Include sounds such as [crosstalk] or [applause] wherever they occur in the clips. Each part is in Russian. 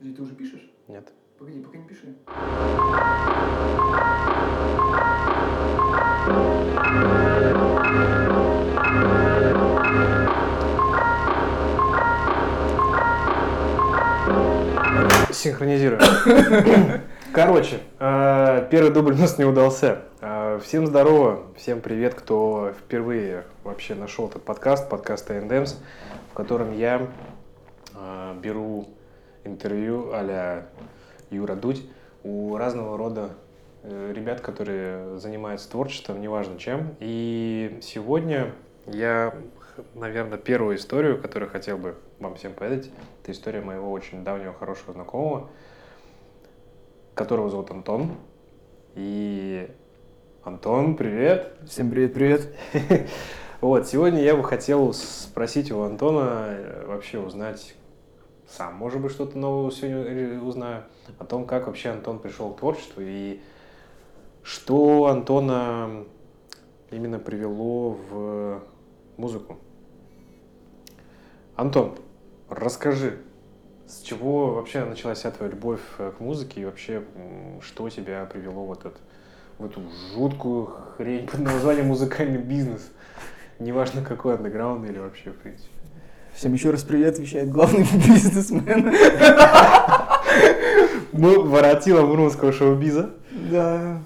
Или ты уже пишешь? Нет. Погоди, пока не пиши. Синхронизируем. Короче, э, первый дубль у нас не удался. Э, Всем здорово, всем привет, кто впервые вообще нашел этот подкаст, подкаст A&M's, в котором я э, беру интервью а Юра Дудь у разного рода э, ребят, которые занимаются творчеством, неважно чем. И сегодня я, наверное, первую историю, которую хотел бы вам всем поведать, это история моего очень давнего хорошего знакомого, которого зовут Антон. И Антон, привет! Всем привет-привет. [laughs] Вот, сегодня я бы хотел спросить у Антона э, вообще узнать сам, может быть, что-то новое сегодня э, узнаю, о том, как вообще Антон пришел к творчеству и что Антона именно привело в музыку. Антон, расскажи, с чего вообще началась твоя любовь э, к музыке и вообще что тебя привело в, этот, в эту жуткую хрень под названием музыкальный бизнес? Неважно какой, андеграунд или вообще, в принципе. Всем еще раз привет, вещает главный [laughs] бизнесмен. Мы воротила мурманского шоу-биза. Да.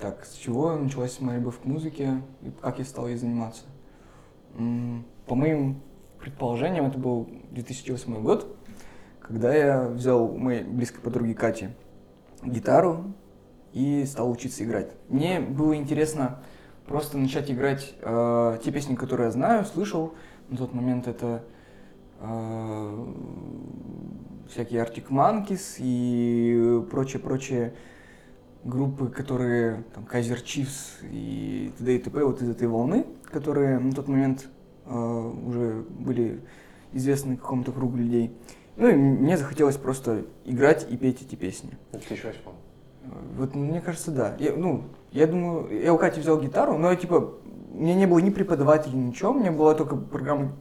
Так, с чего началась моя любовь к музыке и как я стал ей заниматься? По моим предположениям, это был 2008 год, когда я взял у моей близкой подруги Кати гитару и стал учиться играть. Мне было интересно просто начать играть э, те песни, которые я знаю, слышал. На тот момент это э, всякие Arctic Monkeys и прочие-прочие группы, которые там Kaiser Chiefs и т.д. и т.п. вот из этой волны, которые на тот момент э, уже были известны какому-то кругу людей. Ну и мне захотелось просто играть и петь эти песни. В 2008 Вот мне кажется, да. Я, ну, я думаю, я у Кати взял гитару, но я типа, у меня не было ни преподавателя, ничего, у меня была только программа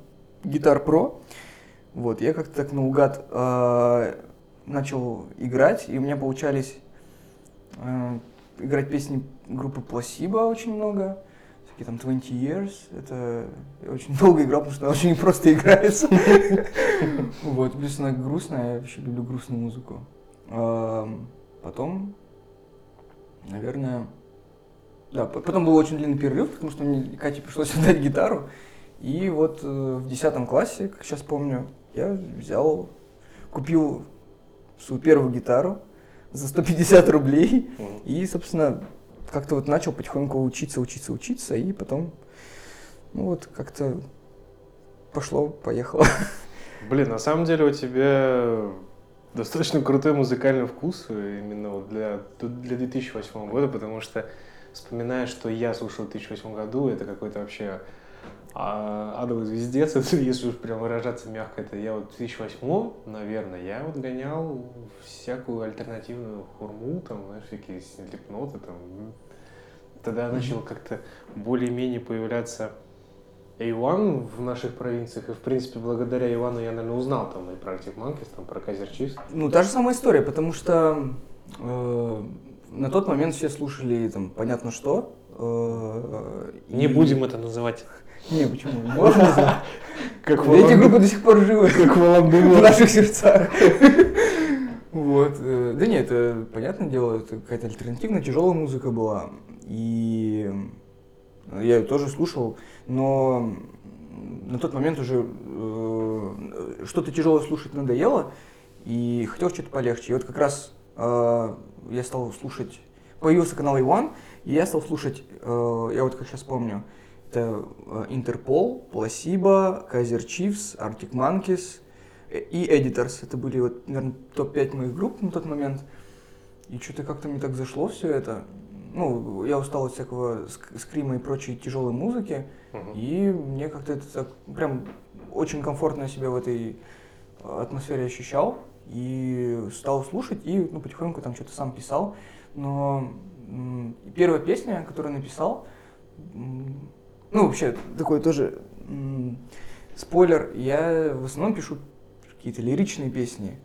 Guitar Pro. Вот, я как-то так наугад э, начал играть, и у меня получались э, играть песни группы Placebo очень много, всякие там 20 Years, это я очень [laughs] долго играл, потому что она очень непросто играется. [laughs] Вот, плюс она грустная, я вообще люблю грустную музыку. Потом, наверное, да, по- потом был очень длинный перерыв, потому что мне Кате пришлось [laughs] отдать гитару. И вот э, в 10 классе, как сейчас помню, я взял, купил свою первую гитару за 150 рублей. И, собственно, как-то вот начал потихоньку учиться, учиться, учиться, и потом, ну вот, как-то пошло, поехало. [laughs] Блин, на самом деле у тебя достаточно крутой музыкальный вкус э, именно вот для, для 2008 года, потому что вспоминая, что я слушал в 2008 году, это какой-то вообще а, адовый звездец, [laughs] это, если уж прям выражаться мягко, это я вот в 2008, наверное, я вот гонял всякую альтернативную хурму, там, знаешь, всякие слепноты, там. Тогда начал как-то более-менее появляться A1 в наших провинциях, и, в принципе, благодаря Ивану я, наверное, узнал там и про Arctic Monkeys, там, про Chiefs. Ну, та же самая история, потому что э, на тот момент все слушали, там, понятно что. э, Не и- будем это называть. [laughs] Не, почему? Можно. [laughs] Как Эти группы до сих пор живы Как [laughs] в наших сердцах. Вот. э, Да нет, это понятное дело, это какая-то альтернативная, тяжелая музыка была. И я ее тоже слушал, но на тот момент уже э, что-то тяжелое слушать надоело, и хотел что-то полегче. И вот как раз э, я стал слушать, появился канал Иван, и я стал слушать, э, я вот как сейчас помню, это э, Интерпол, Placebo, Kaiser Chiefs, Arctic Monkeys э, и Editors. Это были вот, наверное, топ-5 моих групп на тот момент. И что-то как-то мне так зашло все это. Ну, я устал от всякого ск- скрима и прочей тяжелой музыки. Мгм. И мне как-то это так прям очень комфортно себя в этой э, атмосфере ощущал. И стал слушать, и ну, потихоньку там что-то сам писал. Но первая песня, которую написал, ну, вообще, такой тоже спойлер, я в основном пишу какие-то лиричные песни.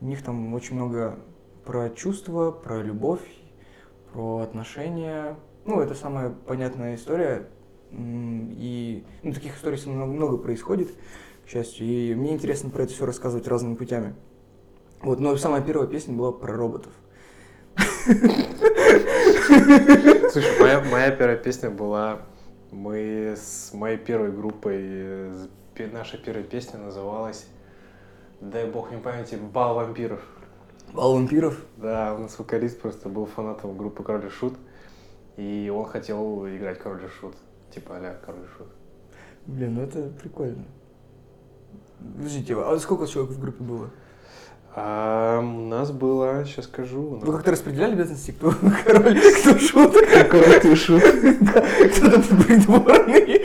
В них там очень много про чувства, про любовь, про отношения. Ну, это самая понятная история. И ну, таких историй со мной много происходит, к счастью. И мне интересно про это все рассказывать разными путями. Вот, но самая первая песня была про роботов. Слушай, моя, моя первая песня была... Мы с моей первой группой... э, Наша первая песня называлась... Дай бог мне памяти, «Бал вампиров». Бал вампиров. Да, у нас вокалист просто был фанатом группы Король и Шут. И он хотел играть Король и Шут. Типа а Король и Шут. Блин, ну это прикольно. Подождите, а сколько человек в группе было? А у нас было, сейчас скажу... Вы как-то распределяли обязанности, кто [laughs] король, кто шуток, Король и Шут. кто там придворный?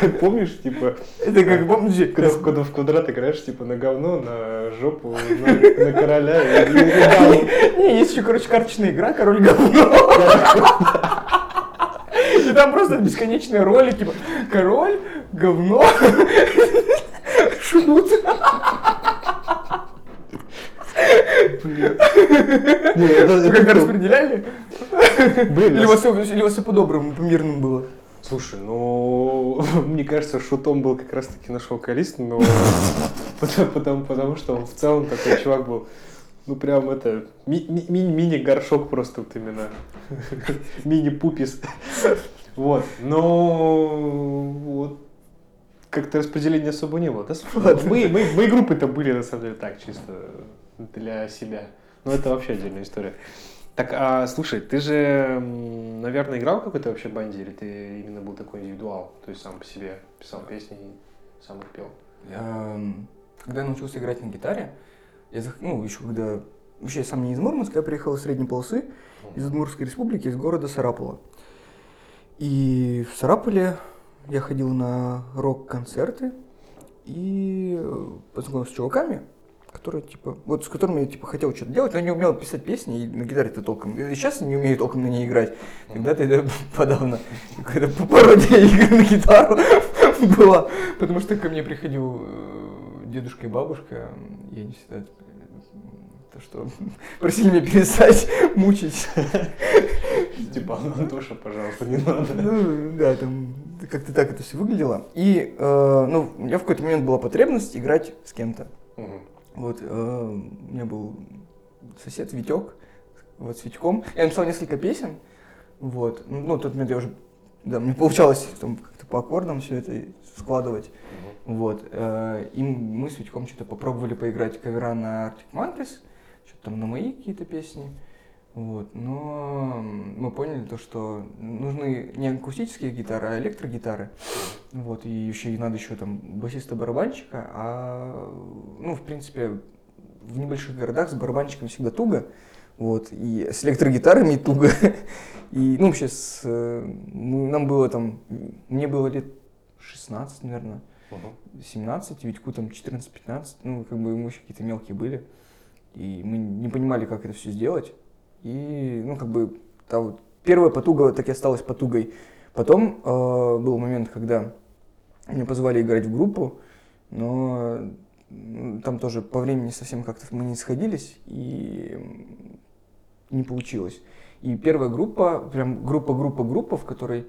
Как помнишь, типа, Это как, помните, когда в, когда в квадрат играешь, типа, на говно, на жопу, на, на короля и, и-. Не, есть еще, короче, карточная игра «Король говно». И там просто бесконечные роли, типа «Король, говно, шут». Был- распределяли? Или у вас у вас все по-доброму, по-мирному было? Слушай, ну, [laughs] мне кажется, шутом был как раз-таки наш вокалист, но [laughs] потому, потому, потому что он в целом такой чувак был, ну, прям это, ми- ми- ми- мини-горшок просто вот именно, [laughs] мини-пупис. Вот, но вот как-то распределения особо не было. Да, мы, мы, мы группы-то были, на самом деле, так, чисто для себя. Но это вообще отдельная история. Так, а слушай, ты же, наверное, играл в какой-то вообще банде, или ты именно был такой индивидуал, то есть сам по себе писал песни и сам их пел? Я, когда я научился играть на гитаре, я, ну, еще когда... Вообще, я сам не из Мурманска, я приехал из Средней полосы, из Удмуртской республики, из города Сарапула. И в Сарапуле я ходил на рок-концерты и э, познакомился с чуваками, которые, типа, вот с которыми я, типа, хотел что-то делать, но не умел писать песни, и на гитаре-то толком. И сейчас не умею толком на ней играть. Тогда-то это [laughs] подавно. Какая-то пародия [laughs] игры на гитару [laughs] была. Потому что ко мне приходил э, дедушка и бабушка, и они всегда э, то, что просили меня перестать мучить. Типа, Антоша, пожалуйста, не надо. Ну, да, там как-то так это все выглядело. И, э, ну, у меня в какой-то момент была потребность играть с кем-то. Мгм. Вот, э, у меня был сосед Витек, вот с Витьком. Я написал несколько песен, вот. Ну, в тот момент я уже, да, мне получалось там как-то по аккордам все это складывать. Вот. э, И мы с Витьком что-то попробовали поиграть кавера на Arctic Monkeys, что-то там на мои какие-то песни. Вот. Но мы поняли то, что нужны не акустические гитары, а электрогитары. Вот. И еще и надо еще там басиста-барабанщика. А, ну, в принципе, в небольших городах с барабанщиком всегда туго. Вот. И с электрогитарами [laughs] туго. И, ну, вообще, с, э, мы- нам было там, мне было лет 16, наверное. Мгм. 17, Витьку там 14-15, ну, как бы мы еще какие-то мелкие были. И мы не понимали, как это все сделать. И, ну, как бы, та вот первая потуга так и осталась потугой. Потом э, был момент, когда меня позвали играть в группу, но там тоже по времени совсем как-то мы не сходились, и не получилось. И первая группа, прям группа-группа-группа, в которой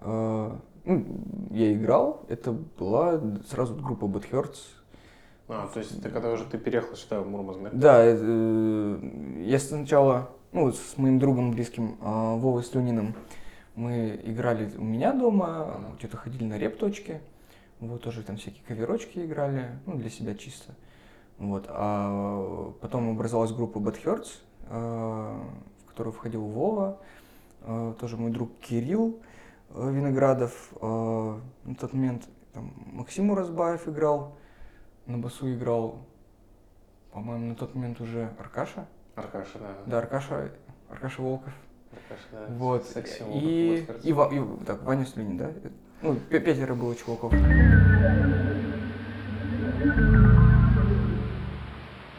э, ну, я играл, это была сразу группа Bad Hurts. А, то есть это когда уже ты переехал сюда, в Мурманск, да? Да, э, я сначала, ну, с моим другом близким, а, Вовой Слюниным, мы играли у меня дома, что-то ходили на репточки, вот тоже там всякие коверочки играли, ну, для себя чисто. Вот, а потом образовалась группа Bad Hurts, э, в которую входил Вова, э, тоже мой друг Кирилл э, Виноградов, э, на тот момент там, Максим Уразбаев играл, на басу играл, по-моему, на тот момент уже Аркаша. Аркаша, да. Да, Аркаша, Аркаша Волков. Аркаша, да. Вот. Секси И, Волков, и, Ва- и- так, Ваня Слюнин, да? Ну, пя- пятеро было чуваков.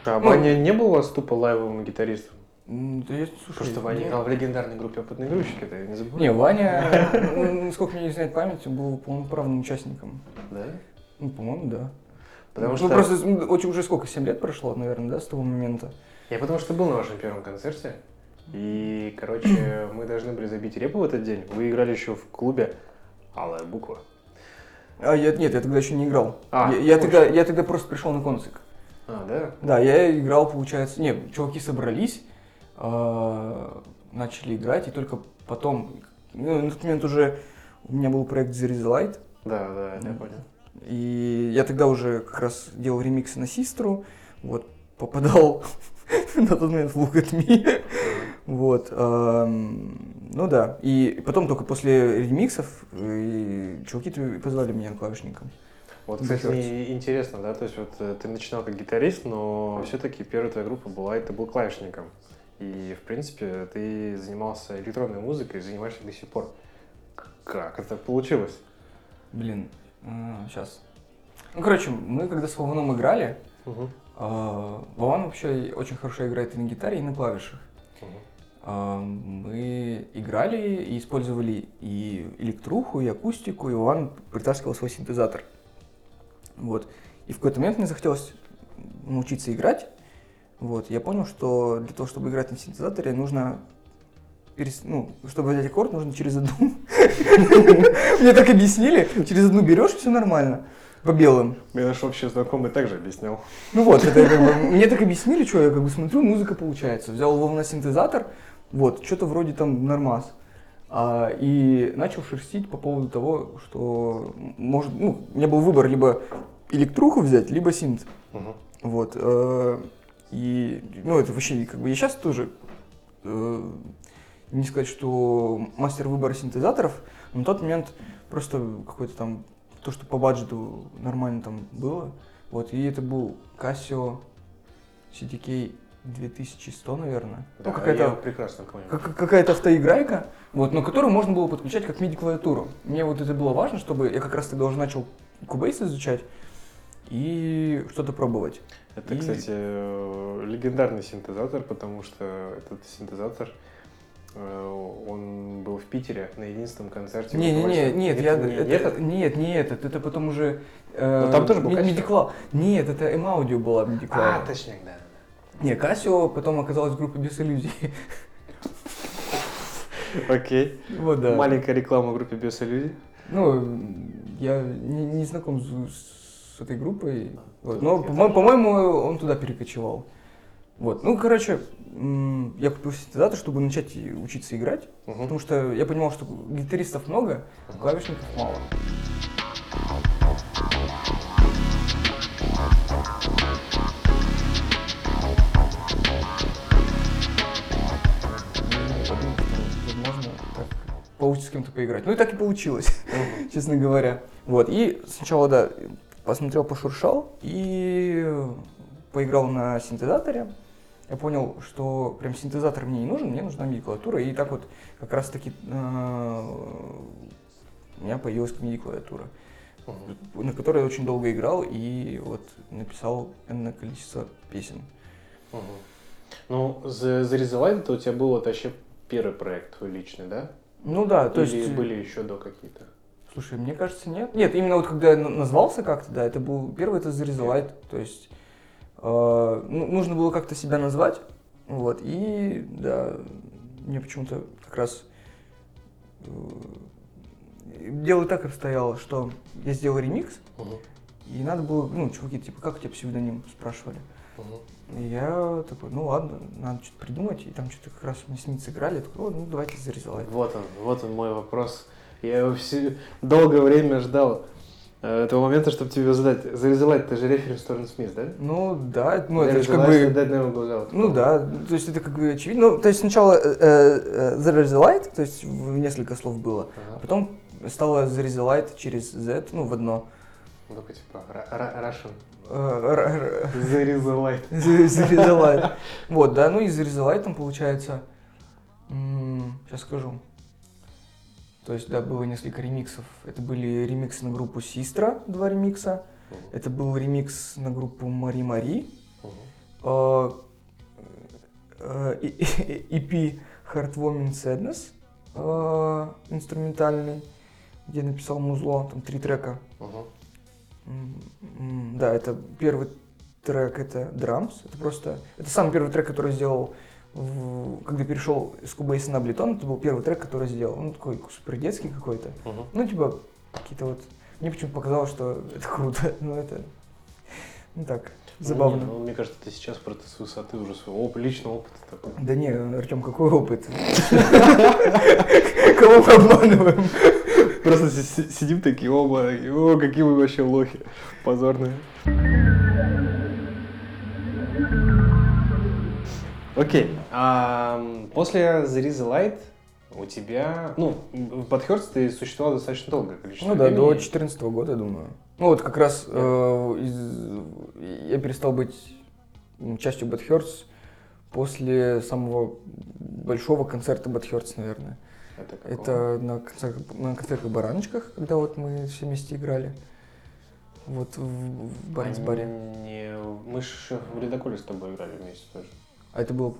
А Ну- Ваня не был у вас тупо лайвовым гитаристом? Да я, слушай, Просто Ваня не- играл в легендарной группе «Опытный грузчик», это не забывай. Не, Ваня, [laughs] насколько мне не знает память, был полноправным участником. Да? Ну, по-моему, да. Потому ну, что... просто очень уже сколько, 7 лет прошло, наверное, да, с того момента? Я потому что был на вашем первом концерте. И, короче, [clears throat] мы должны были забить репу в этот день. Вы играли еще в клубе Алая буква. А, я, нет, я тогда еще не играл. А, я, я тогда, я тогда просто пришел на концерт. А, да? Да, я играл, получается, не, чуваки собрались, а, начали играть, и только потом, ну, на тот момент уже у меня был проект The Light, Да, да, я понял. И я тогда уже как раз делал ремиксы на Систру, вот, попадал [laughs] на тот момент в Look at Me, вот, ну да, и потом только после ремиксов и чуваки позвали меня клавишником. Вот, кстати, интересно, да, то есть вот э, ты начинал как гитарист, но все-таки первая твоя группа была, и ты был клавишником. И, в принципе, ты занимался электронной музыкой, занимаешься до сих пор. Как это получилось? Блин, сейчас. Ну, короче, мы когда с Вованом играли, Мгм. а, Вован вообще очень хорошо играет и на гитаре, и на клавишах. А, Мы играли и использовали и электруху, и акустику, и Вован притаскивал свой синтезатор. Вот. И в какой-то момент мне захотелось научиться играть. Вот. Я понял, что для того, чтобы играть на синтезаторе, нужно перес- ну, чтобы взять аккорд, нужно через одну. [laughs] Мне так объяснили, через одну берешь, все нормально. По белым. Мне наш общий знакомый также объяснял. Ну вот, это как бы, мне так объяснили, что я как бы смотрю, музыка получается. Взял его на синтезатор, вот, что-то вроде там нормас. А, и начал шерстить по поводу того, что может, ну, у меня был выбор либо электруху взять, либо синт. Мгм. Вот. э, И, ну, это вообще, как бы, я сейчас тоже, э, не сказать, что мастер выбора синтезаторов, но на тот момент просто какой-то там, то, что по баджету нормально там было, вот, и это был Casio CDK 2100, наверное. Да, ну, какая-то прекрасно помню. как- какая-то автоиграйка, вот, но которую можно было подключать как MIDI-клавиатуру. Мне вот это было важно, чтобы я как раз тогда уже начал Cubase изучать и что-то пробовать. Это, И- кстати, э, легендарный синтезатор, потому что этот синтезатор, он был в Питере на единственном концерте. Не, не, не, нет, я, не, это- не этот? нет, не этот, это потом уже. э, Но там тоже был? Медиклав. Нет, это M-Audio была А, Медиклав. точняк, да. Не, Casio потом оказалась в группе без иллюзий. Окей. вот, да. Маленькая реклама в группе без иллюзий. Ну, я не, не знаком с, с этой группой, вот, но, по-моему, он туда перекочевал. Вот, ну, короче, я купил синтезатор, чтобы начать учиться играть, Мгм. потому что я понимал, что гитаристов много, а клавишников мало. Возможно, так получится с кем-то поиграть. Ну и так и получилось, Мгм. [laughs] честно говоря. Вот, и сначала, да, посмотрел, пошуршал и поиграл на синтезаторе. Я понял, что прям синтезатор мне не нужен, мне нужна MIDI-клавиатура. И так вот как раз таки э, у меня появилась MIDI-клавиатура, на которой я очень долго играл и вот написал энное количество песен. Ну, The, The это у тебя был вот вообще первый проект твой личный, да? Ну да, то Или есть... были еще до какие-то? Слушай, мне кажется, нет. Нет, именно вот когда я на- назвался как-то, да, это был первый, это The то есть э, ну, нужно было как-то себя назвать, вот, и да, мне почему-то как раз э, дело так обстояло, что я сделал ремикс, и надо было, ну, чуваки, типа, как у тебя псевдоним, спрашивали. И я такой, ну ладно, надо что-то придумать, и там что-то как раз мы с ним сыграли, я такой, «О, ну давайте Light. Вот он, вот он мой вопрос. Я его все долгое время ждал этого момента, чтобы тебе задать. Reason это же референс Торрен Смит, да? Ну да, ну There это же как бы... that never goes out. Ну да, то есть это как бы очевидно. Ну, то есть сначала э, э, The Light, то есть в несколько слов было, а Ага. потом стало The через Z, ну, в одно. Ну-ка, типа, ра- ра- Russian. Э, The is the light. [laughs] The The Is the Light. Вот, да, ну и The там получается, сейчас скажу. То есть, да, было несколько ремиксов. Это были ремиксы на группу Систра, два ремикса. Это был ремикс на группу Мари Мари. И- EP Heartwarming Sadness э, инструментальный, где написал музло, там три трека. Да, это первый трек, это Drums. Это просто... Это самый первый трек, который сделал, в- когда перешел с Cubase на Ableton. Это был первый трек, который сделал. Он такой супер детский какой-то. Мгм. Ну, типа, какие-то вот... Мне почему-то показалось, что это круто. [laughs] Ну, это... Ну, так, забавно. Ну, не, ну, мне кажется, ты сейчас просто с высоты уже своего оп- личного опыта такой. Да не, Артем, какой опыт? [laughs] Кого мы обманываем? Просто си- си- сидим такие оба, о, какие вы вообще лохи позорные. Окей, а, после The the Light у тебя, ну, в Подхерст ты существовал достаточно долгое количество Ну да, до времени. 2014 года, я думаю. Ну вот как раз э, из- я перестал быть частью Hertz после самого большого концерта Hertz, наверное. Это, какого? Это на, концерт, на концертах «Бараночках», когда вот мы все вместе играли. Вот в, в Баренц-баре. Не, мы же в Ледоколе с тобой играли вместе тоже. А это было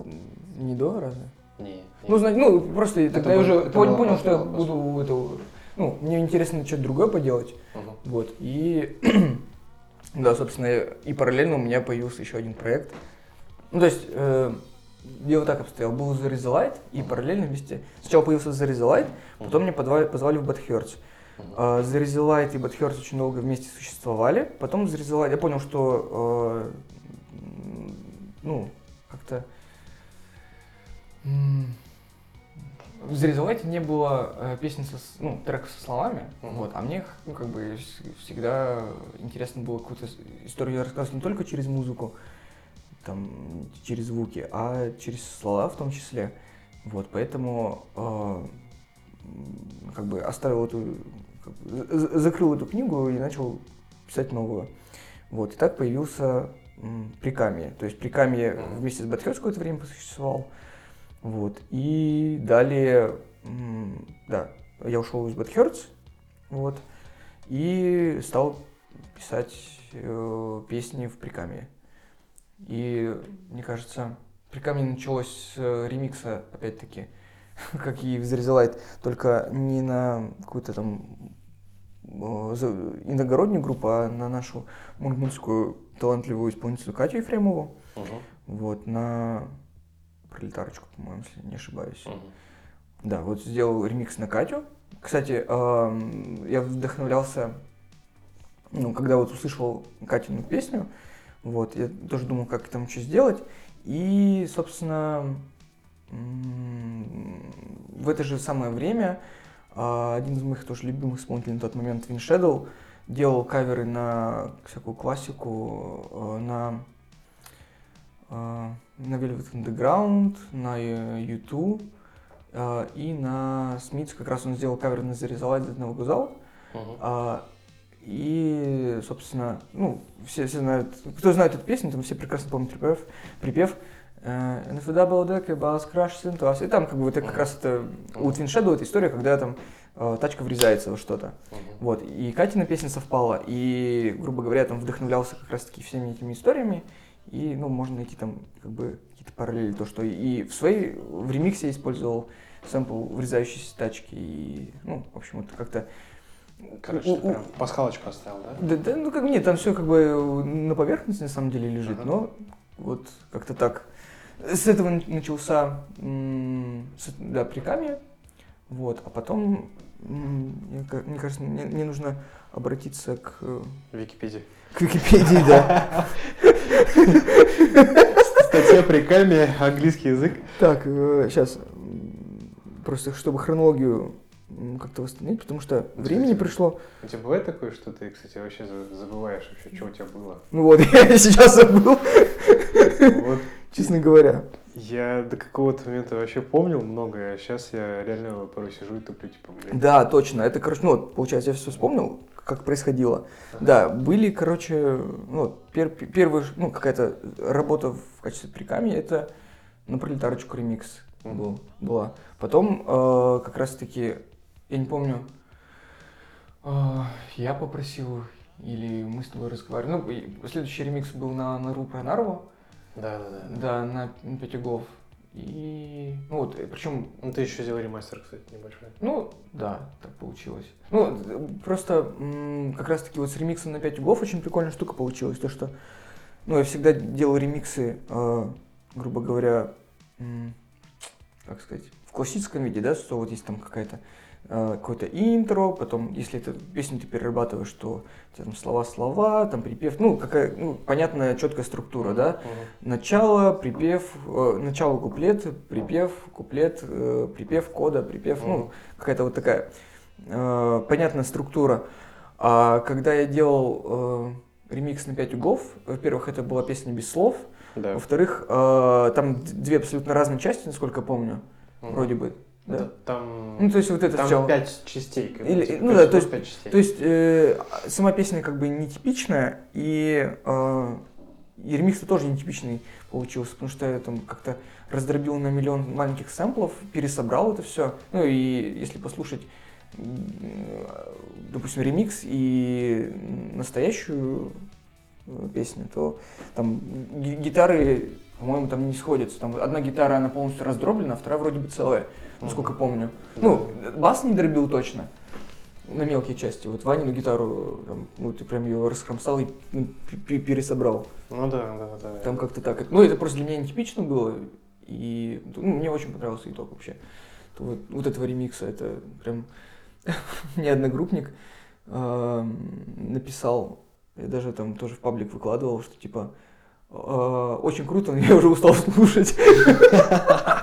не до разве? Не, не. Ну, знаете, ну, просто тогда я уже это пон- было понял, что я буду это, ну, мне интересно что-то другое поделать. Мгм. Вот, и, [clears throat] да, собственно, и параллельно у меня появился еще один проект. Ну, то есть, э, дело так обстояло, был The Is the Light, и параллельно вместе, сначала появился The Is the Light, потом меня подвали- позвали в Bad Hertz. А, The Is the Light и Bad Hertz очень долго вместе существовали, потом The Is the Light, я понял, что, э, ну, как-то... В не было э, песен со, ну, треков со словами, Мгм. вот, а мне, ну, как бы, вс- всегда интересно было какую-то историю рассказывать не только через музыку, там, через звуки, а через слова в том числе. Вот, поэтому э, как бы оставил эту, как бы, закрыл эту книгу и начал писать новую. Вот, и так появился Прикамье. То есть Прикамье Мгм. вместе с Бэтхёрс какое-то время посуществовал. Вот, и далее, да, я ушел из Бэтхёрс, вот, и стал писать э, песни в Прикамье. И, мне кажется, Прикамье началось с э, ремикса, опять-таки, [laughs] как и в The только не на какую-то там э, иногороднюю группу, а на нашу мурманскую талантливую исполнительницу Катю Ефремову. Мгм. Вот, на пролетарочку, по-моему, если не ошибаюсь. Мгм. Да, вот сделал ремикс на Катю. Кстати, я вдохновлялся, ну, когда вот услышал Катину песню, вот, я тоже думал, как там что сделать. И, собственно, в это же самое время а, один из моих тоже любимых исполнителей на тот момент, Вин Shadow, делал каверы на всякую классику, э, на, э, на Velvet Underground, на э, U2, а, и на Смитс как раз он сделал кавер на Зарезалайт одного Гузал. А, и, собственно, ну, все, все знают, кто знает эту песню, там все прекрасно помнят припев, припев э, decker bus crashes into us. И там как бы это как раз это у Twin Shadow эта история, когда там э, тачка врезается во что-то. Мгм. Вот, и Катина песня совпала, и, грубо говоря, там вдохновлялся как раз-таки всеми этими историями, и, ну, можно найти там, как бы, какие-то параллели, то, что и в своей, в ремиксе использовал сэмпл врезающейся тачки, и, ну, в общем, вот как-то... Короче, ты прям пасхалочку оставил, да? Да, да, ну, как, нет, там все как бы на поверхности, на самом деле, лежит, Ага. но вот как-то так. С этого начался, м, с- да, прикамье, вот, а потом, мне ка- мне кажется, мне, мне нужно обратиться к, э, Википедия. к Википедии, да. Статья при каме, английский язык. Так, сейчас, просто чтобы хронологию как-то восстановить, потому что времени пришло. У тебя бывает такое, что ты, кстати, вообще за- забываешь вообще, что у тебя было? Ну вот, [laughs] я сейчас забыл, Вот честно говоря. Я до какого-то момента вообще помнил многое, а сейчас я реально порой сижу и туплю, типа, блин. Да, точно. Это, короче, ну получается, я все вспомнил, как происходило. Да, были, короче, ну, пер- первая, ну, какая-то работа в качестве приками, это на пролетарочку ремикс Мгм. был, была. Потом э, как раз-таки, я не помню, э, я попросил или мы с тобой разговаривали. Ну, следующий ремикс был на Нару про Нарву, Да, да, да. да, на, углов. И, ну вот, причем, Ну, ты еще сделал ремастер, кстати, небольшой. ну, да, так получилось. Ну, э, просто как раз-таки вот с ремиксом на 5 углов очень прикольная штука получилась, то что, ну, я всегда делал ремиксы, э, грубо говоря, м, как сказать, в классическом виде, да, что вот есть там какая-то э, какое-то интро, потом, если эту песню ты перерабатываешь, то там слова-слова, там припев, ну, какая, ну, понятная, четкая структура, да, начало, припев, э, начало куплет, припев, куплет, э, припев, кода, припев, ну, какая-то вот такая э, понятная структура. А когда я делал э, ремикс на 5 углов, во-первых, это была песня без слов, Да. во-вторых, э, там две абсолютно разные части, насколько я помню, вроде бы. Да? Там, Ну, то есть вот это там сначала- пять частей. как Или- типа, ну да, то есть- частей. То есть э, сама песня как бы нетипичная, и, э, и ремикс тоже нетипичный получился, потому что я там как-то раздробил на миллион маленьких сэмплов, пересобрал это все. Ну и если послушать, допустим, ремикс и настоящую э, песню, то там ги- гитары, по-моему, там не сходятся. Там одна гитара, она полностью раздроблена, а вторая вроде бы целая, насколько помню. Ну, бас не дробил точно на мелкие части. Вот Ванину гитару, там, ну, ты прям ее раскромсал и ну, пе- пе- пересобрал. Ну да, да, да. Там как-то так. Ну, это просто для меня нетипично было. И ну, мне очень понравился итог вообще. То вот, вот этого ремикса. Это прям [laughs] мне одногруппник написал, я даже там тоже в паблик выкладывал, что типа э, очень круто, но я уже устал слушать. [laughs]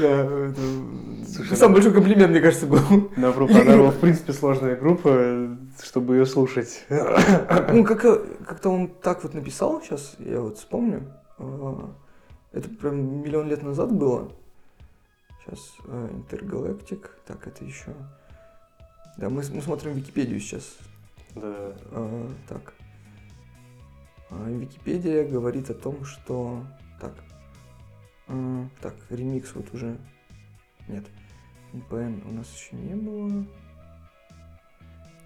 Да, это самый ну- большой комплимент, мне кажется, был. Добро пожаловать, в [laughs] принципе, сложная группа, чтобы ее слушать. Ну, как, как-то он так вот написал, сейчас я вот вспомню. А, Это прям миллион лет назад было. Сейчас Интергалактик. Так, это еще. Да, мы, мы смотрим Википедию сейчас. Да. А, так. А, Википедия говорит о том, что... Так. А, так, ремикс вот уже... Нет. NPN у нас еще не было.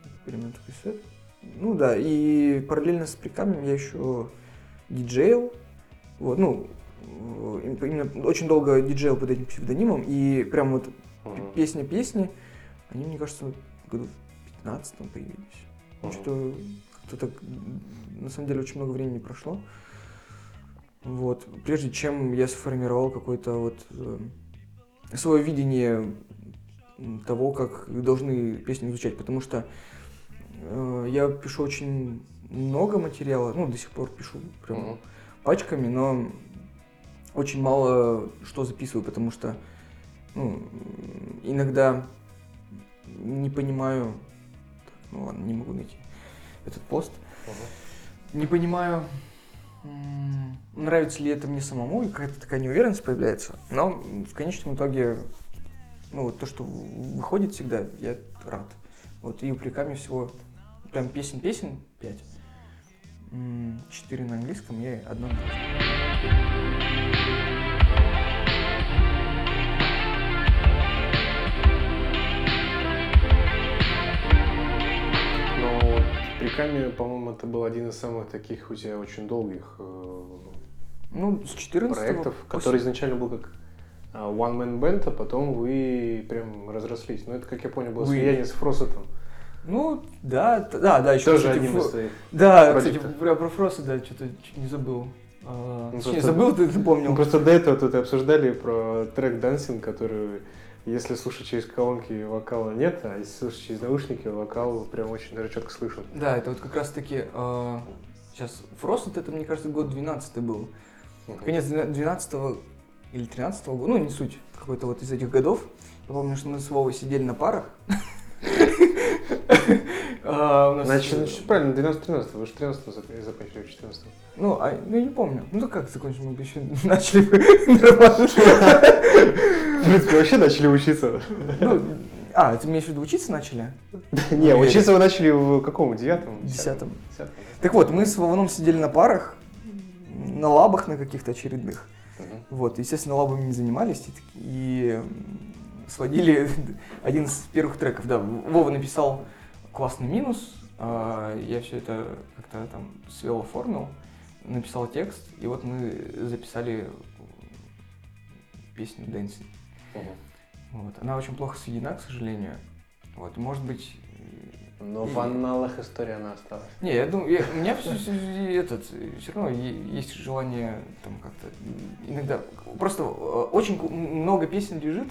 Эксперимент пресет. Ну да, и параллельно с прикамем я еще диджейл. Вот, ну, им- именно очень долго диджейл под этим псевдонимом. И прям вот Мгм. песня-песни, они, мне кажется, году в 15 появились. Мгм. Что-то как-то так, на самом деле, очень много времени прошло. Вот. Прежде чем я сформировал какое-то вот э, свое видение того, как должны песни звучать, потому что э, я пишу очень много материала, ну, до сих пор пишу прям Мгм. пачками, но очень мало что записываю, потому что ну, иногда не понимаю. Так, ну ладно, не могу найти этот пост. Мгм. Не понимаю, нравится ли это мне самому, и какая-то такая неуверенность появляется. Но в конечном итоге, ну, вот то, что выходит всегда, я рад. Вот и упреками всего, прям песен-песен пять. М, Четыре на английском и одна на русском. Вот Приками, по-моему, это был один из самых таких у тебя очень долгих э, Ну, с 14 проектов, который изначально был как а, One Man Band, а потом вы прям разрослись. Ну, это, как я понял, было Вы. слияние с Фросетом. Ну, да, да, да, еще Тоже кстати, один из твоих. Да, проектов. кстати, про, про да, что-то не забыл. А, Ну, точнее, просто- забыл, ты запомнил. просто до этого тут обсуждали про трек Dancing, который, если слушать через колонки, вокала нет, а если слушать через наушники, вокал прям очень даже четко слышен. Да, это вот как раз таки сейчас Фрост, это, мне кажется, год 12 был. Конец 12 или 13 года, ну, не суть, какой-то вот из этих годов. Я помню, что мы с Вовой сидели на парах. [laughs] Нас- Значит, значит, правильно, 12-13, вы же 13 закончили, 14 Ну, а, ну, я не помню. Ну, как закончили, мы еще [laughs] начали. В принципе, вообще начали учиться. Ну, а, ты в виду учиться начали? [laughs] Не, учиться вы начали в каком? Девятом? Десятом. Так вот, мы с Вованом сидели на парах, на лабах на каких-то очередных. Вот, естественно, лабами не занимались и, сводили [laughs] один из первых треков. Да, Вова написал классный минус, я все это как-то там свел, оформил, написал текст, и вот мы записали песню Dancing. Мгм. Вот. Она очень плохо сведена, к сожалению. Вот, может быть... э, Но И- в аналах история она осталась. Не, я думаю, я- у меня все, этот, все равно есть желание там как-то иногда... Просто э, очень много песен лежит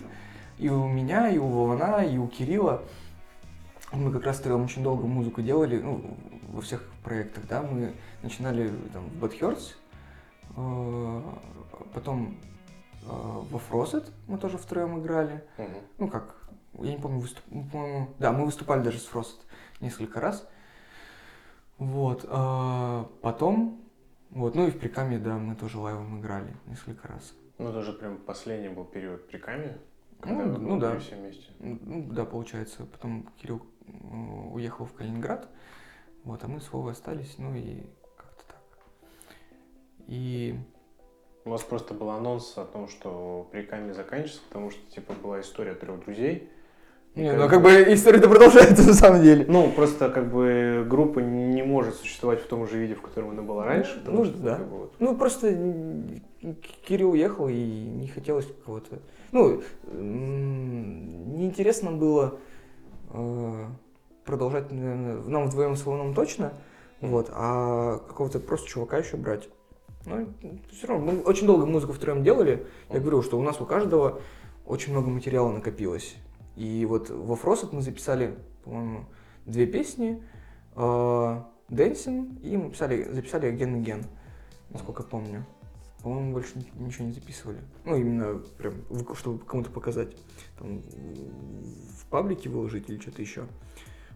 и у меня, и у Вована, и у Кирилла. Мы как раз втроем очень долго музыку делали, ну, во всех проектах, да, мы начинали там в Bad Hurts, э, потом э, во Frosted мы тоже втроем играли, Мгм. ну как, я не помню, выступ... ну, по-моему, да, мы выступали даже с Frost несколько раз. Вот, а, потом, вот, ну и в Прикаме, да, мы тоже лайвом играли несколько раз. Ну, это уже прям последний был период при Каме, Ну, когда ну были да. все вместе. Ну, да, получается, потом Кирилл э, уехал в Калининград, вот, а мы с Вовой остались, ну и как-то так. И, У вас просто был анонс о том, что при Каме заканчивается, потому что, типа, была история трех друзей. И не, ну как бы история-то продолжается [laughs] на самом деле. Ну, просто как бы группа не может существовать в том же виде, в котором она была раньше. Ну, ну, что, да. как бы, вот, Ну, просто Кирилл уехал, и не хотелось кого-то... Ну, неинтересно было продолжать, наверное, нам вдвоем с Вованом точно, вот, а какого-то просто чувака еще брать. Ну, все равно, мы очень долго музыку втроем делали. Я говорю, что у нас у каждого очень много материала накопилось. И вот во Фросет мы записали, по-моему, две песни, э, Dancing, и мы писали, записали Again Again, насколько помню. По-моему, больше ни- ничего не записывали. Ну, именно прям, чтобы кому-то показать. Там, в паблике выложить или что-то еще.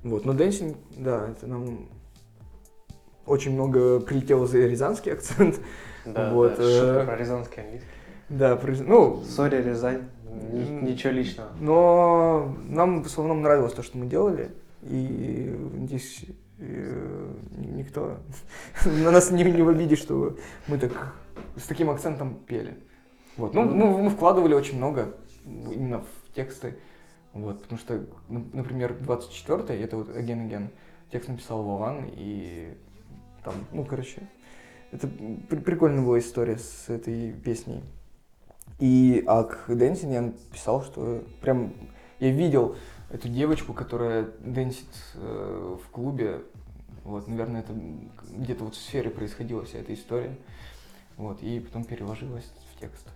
Вот, но Dancing, да, это нам очень много прилетело за рязанский акцент. Да, Вот, да, шутка про рязанский английский. Да, произ- ну, Сори, Рязань, ничего личного. но нам в основном нравилось то, что мы делали. И здесь э, никто [laughs] на нас не, не в обиде, что мы так с таким акцентом пели. Вот. Ну, мы, мы вкладывали очень много именно в тексты. Вот, потому что, ну, например, 24 это вот Again Again, текст написал Вован, и там, ну, короче, это при- прикольная была история с этой песней. И а к Dancing я написал, что прям я видел эту девочку, которая дэнсит э, в клубе. Вот, наверное, это где-то вот в сфере происходила вся эта история. Вот, и потом переложилась в текст.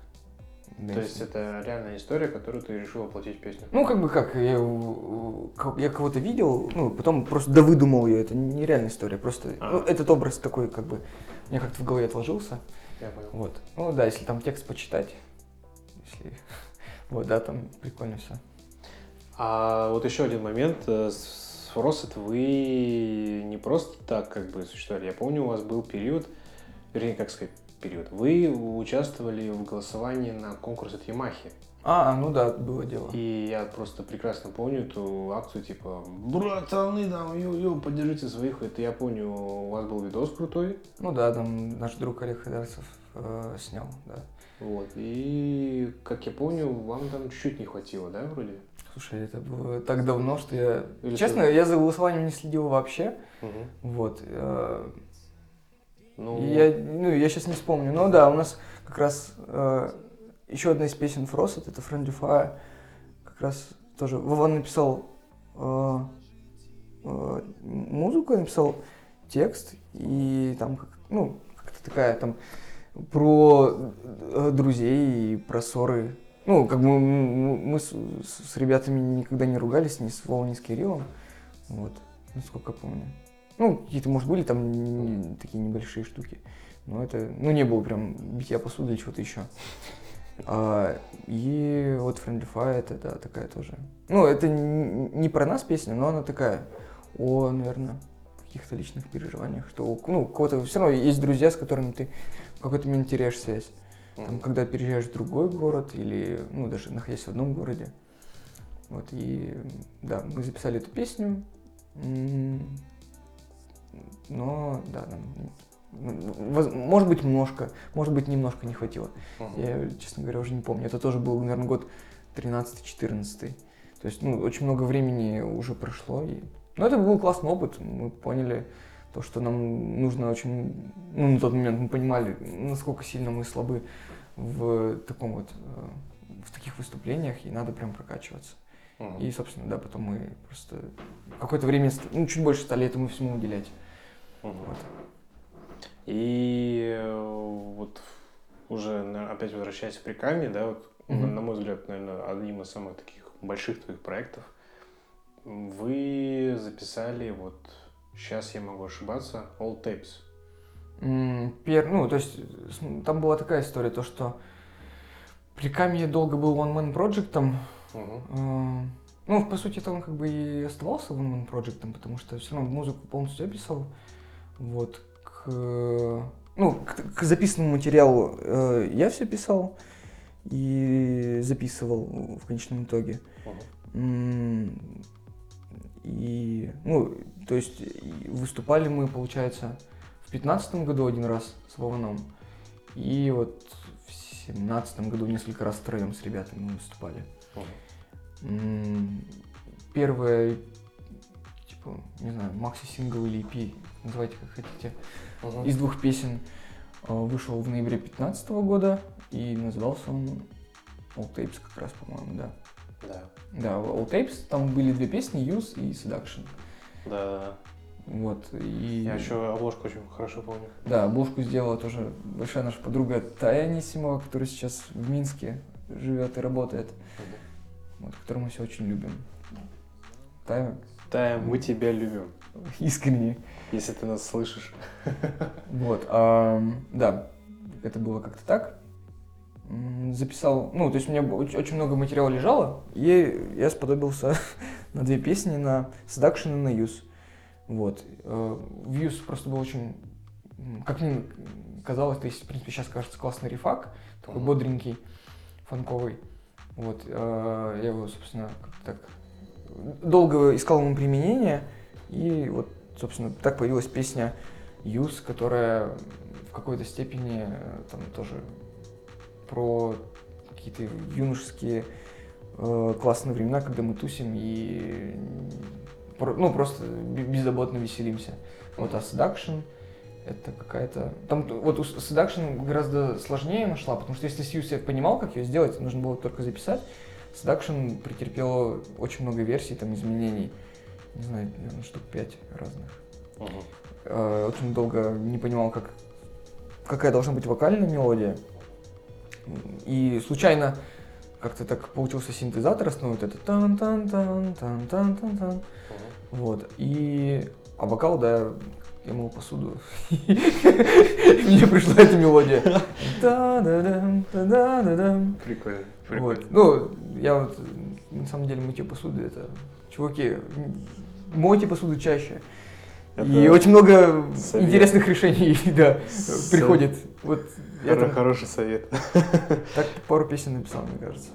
То есть это реальная история, которую ты решил воплотить в песню. Ну, как бы как, я, э, я кого-то видел, ну, потом просто довыдумал ее, это нереальная история, просто ну, А. этот образ такой, как бы, мне как-то в голове отложился, Я понял. вот. Ну, да, если там текст почитать, если, [laughs] вот, да, там прикольно все. А вот еще один момент. э, С Фросет вы не просто так как бы существовали. Я помню, у вас был период, вернее, как сказать, период. Вы участвовали в голосовании на конкурс от Ямахи. А, ну да, было дело. И я просто прекрасно помню эту акцию, типа, братаны, там, ю-ю, поддержите своих. Это я помню, у вас был видос крутой. Ну да, там наш друг Олег Хайдарцев э, снял, да. Вот. И, как я помню, вам там чуть-чуть не хватило, да, вроде? Слушай, это было так давно, что я... Или Честно, что? я за голосованием не следил вообще. Мгм. Вот. э, Ну, я, ну, я сейчас не вспомню. Но да, у нас как раз э, еще одна из песен Фросет, это Friendly Fire. Как раз тоже Вован написал э, э, музыку, я написал текст, и там, как, ну, как-то такая там про э, друзей и про ссоры. Ну, как бы мы, мы с, с ребятами никогда не ругались, ни с Вовой, ни с Кириллом. Вот, насколько помню. Ну, какие-то, может, были там не- такие небольшие штуки. Но это, ну, не было прям битья посуды или чего-то еще. А, и вот Friendly Fire, это, да, такая тоже. Ну, это не про нас песня, но она такая о, наверное, каких-то личных переживаниях, что, у- ну, у кого-то все равно есть друзья, с которыми ты в какой-то момент теряешь связь. Там, когда переезжаешь в другой город или, ну, даже находясь в одном городе. Вот, и, да, мы записали эту песню, но, да, нам, м, воз- может быть, немножко, может быть, немножко не хватило. Мгм. Я, честно говоря, уже не помню. Это тоже был, наверное, год 13-14. То есть, ну, очень много времени уже прошло. И... Но это был классный опыт. Мы поняли то, что нам нужно очень... Ну, на тот момент мы понимали, насколько сильно мы слабы в таком вот э, таких выступлениях, и надо прям прокачиваться. Мгм. И, собственно, да, потом мы просто какое-то время, ну, чуть больше стали этому всему уделять. Мгм. Вот. И э, вот уже опять возвращаясь к прикаме, да, вот, Мгм. на мой взгляд, наверное, одним из самых таких больших твоих проектов, вы записали вот сейчас я могу ошибаться, All Tapes. Пер- ну, то есть, там была такая история, то, что Прикамье долго был one-man проектом, Мгм. Э, Ну, по сути, это он как бы и оставался one-man проектом, потому что все равно музыку полностью я писал. Вот. К, ну, к, к записанному материалу э, я все писал и записывал в конечном итоге. И, ну, то есть выступали мы, получается, в пятнадцатом году один раз с Вованом. И вот в семнадцатом году несколько раз втроем с ребятами мы выступали. М, Первое, типа, не знаю, макси-сингл или EP, называйте как хотите, Мгм. из двух песен э, вышел в ноябре 2015 года и назывался он All Tapes как раз, по-моему, да. Да. Да, All Tapes, там были две песни, Use и Seduction. Да. Вот, и... Я еще обложку очень хорошо помню. Да, обложку сделала тоже большая наша подруга Тая Анисимова, которая сейчас в Минске живет и работает, вот, которую мы все очень любим. Тая Тая, мы тебя любим, искренне. Если ты нас слышишь. [laughs] Вот, да, это было как-то так. Записал, ну, то есть у меня очень много материала лежало, и я сподобился [laughs] на две песни, на Seduction и на Use. Вот. э, В Use просто был очень, как мне казалось, то есть, в принципе, сейчас кажется классный рефак, такой Мгм. бодренький, фанковый. Вот, э, я его, собственно, так долго искал ему применение, и вот, собственно, так появилась песня Юз, которая в какой-то степени э, там тоже про какие-то юношеские э, классные времена, когда мы тусим и ну просто бе- беззаботно веселимся. Вот а Seduction это какая-то... Там вот у Seduction гораздо сложнее нашла, потому что если с Юз я понимал, как ее сделать, нужно было только записать. Seduction претерпела очень много версий, там изменений. Не знаю, наверное, штук пять разных Мгм. э, очень долго не понимал, как, какая должна быть вокальная мелодия. И случайно как-то так получился синтезатор основной, вот это тан тан тан тан тан тан тан. Вот. И а вокал, да, я мыл посуду. [laughs] Мне пришла эта мелодия. Та-да-дам, та-да-да-дам. Прикольно. Вот. Прикольно. Ну, я вот, на самом деле, мытье посуды, это, чуваки, мойте посуду чаще. И Это очень много совет. интересных решений, [laughs] да, С- приходит. Вот я Хоро- там Хороший совет. [laughs] так пару песен написал, мне кажется.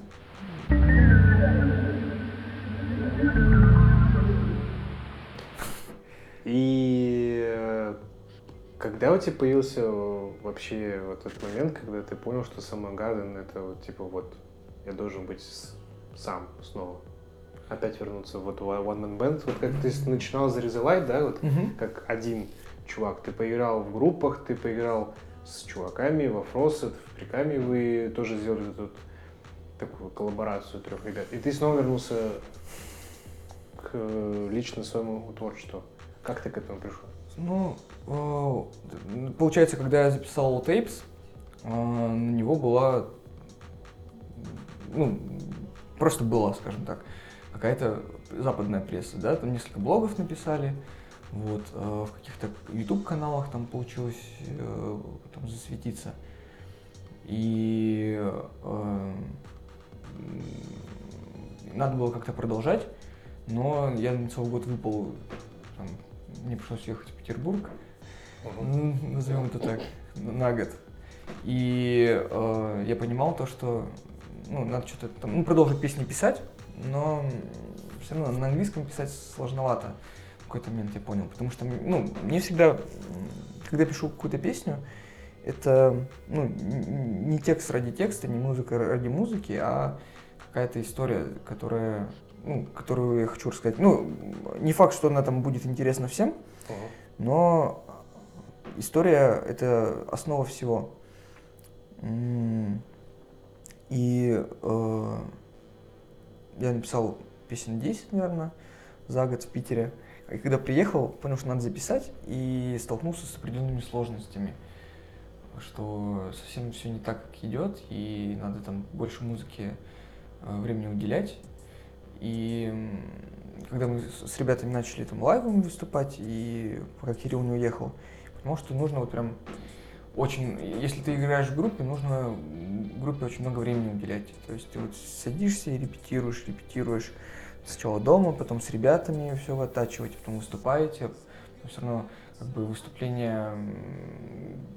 И э, когда у тебя появился вообще вот этот момент, когда ты понял, что Самогаден это вот типа вот я должен быть сам снова, опять вернуться вот в One Man Band, вот как ты начинал за Light, да, вот как один чувак, ты поиграл в группах, ты поиграл с чуваками во Фросет, в Прикаме вы тоже сделали тут такую коллаборацию трех ребят, и ты снова вернулся к э, лично своему творчеству. Как ты к этому пришел? Ну, э, получается, когда я записал Tapes, э, на него была, ну, просто была, скажем так, какая-то западная пресса, да, там несколько блогов написали, вот, э, в каких-то YouTube-каналах там получилось э, там засветиться. И э, надо было как-то продолжать, но я на целый год выпал, там, мне пришлось ехать в Петербург, М, назовем это так, на год. И э, я понимал то, что ну, надо что-то там, ну, продолжить песни писать, но все равно на английском писать сложновато. В какой-то момент я понял, потому что, ну, мне всегда, когда пишу какую-то песню, это ну, не текст ради текста, не музыка ради музыки, а какая-то история, которая, ну, которую я хочу рассказать. Ну, не факт, что она там будет интересна всем, но история — это основа всего. И э, я написал песен 10, наверное, за год в Питере. И когда приехал, понял, что надо записать, и столкнулся с определенными сложностями, что совсем все не так, как идет, и надо там больше музыки э, времени уделять. И когда мы с ребятами начали там лайвом выступать, и пока Кирилл не уехал, потому что нужно вот прям очень, если ты играешь в группе, нужно группе очень много времени уделять. То есть ты вот садишься и репетируешь, репетируешь сначала дома, потом с ребятами все вытачиваете, потом выступаете. Но все равно как бы выступление,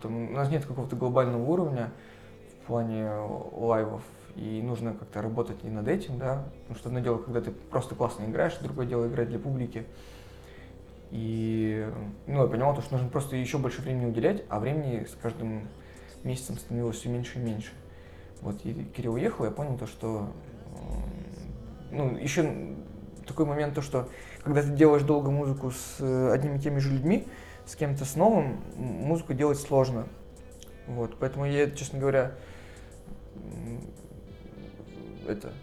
там, у нас нет какого-то глобального уровня в плане лайвов, и нужно как-то работать и над этим, да, потому что одно дело, когда ты просто классно играешь, другое дело играть для публики. И, ну, я понимал, то, что нужно просто еще больше времени уделять, а времени с каждым месяцем становилось все меньше и меньше. Вот, и Кирилл уехал, я понял то, что, ну, еще такой момент, то, что когда ты делаешь долго музыку с э, одними и теми же людьми, с кем-то с новым, музыку делать сложно. Вот, поэтому я, честно говоря, это,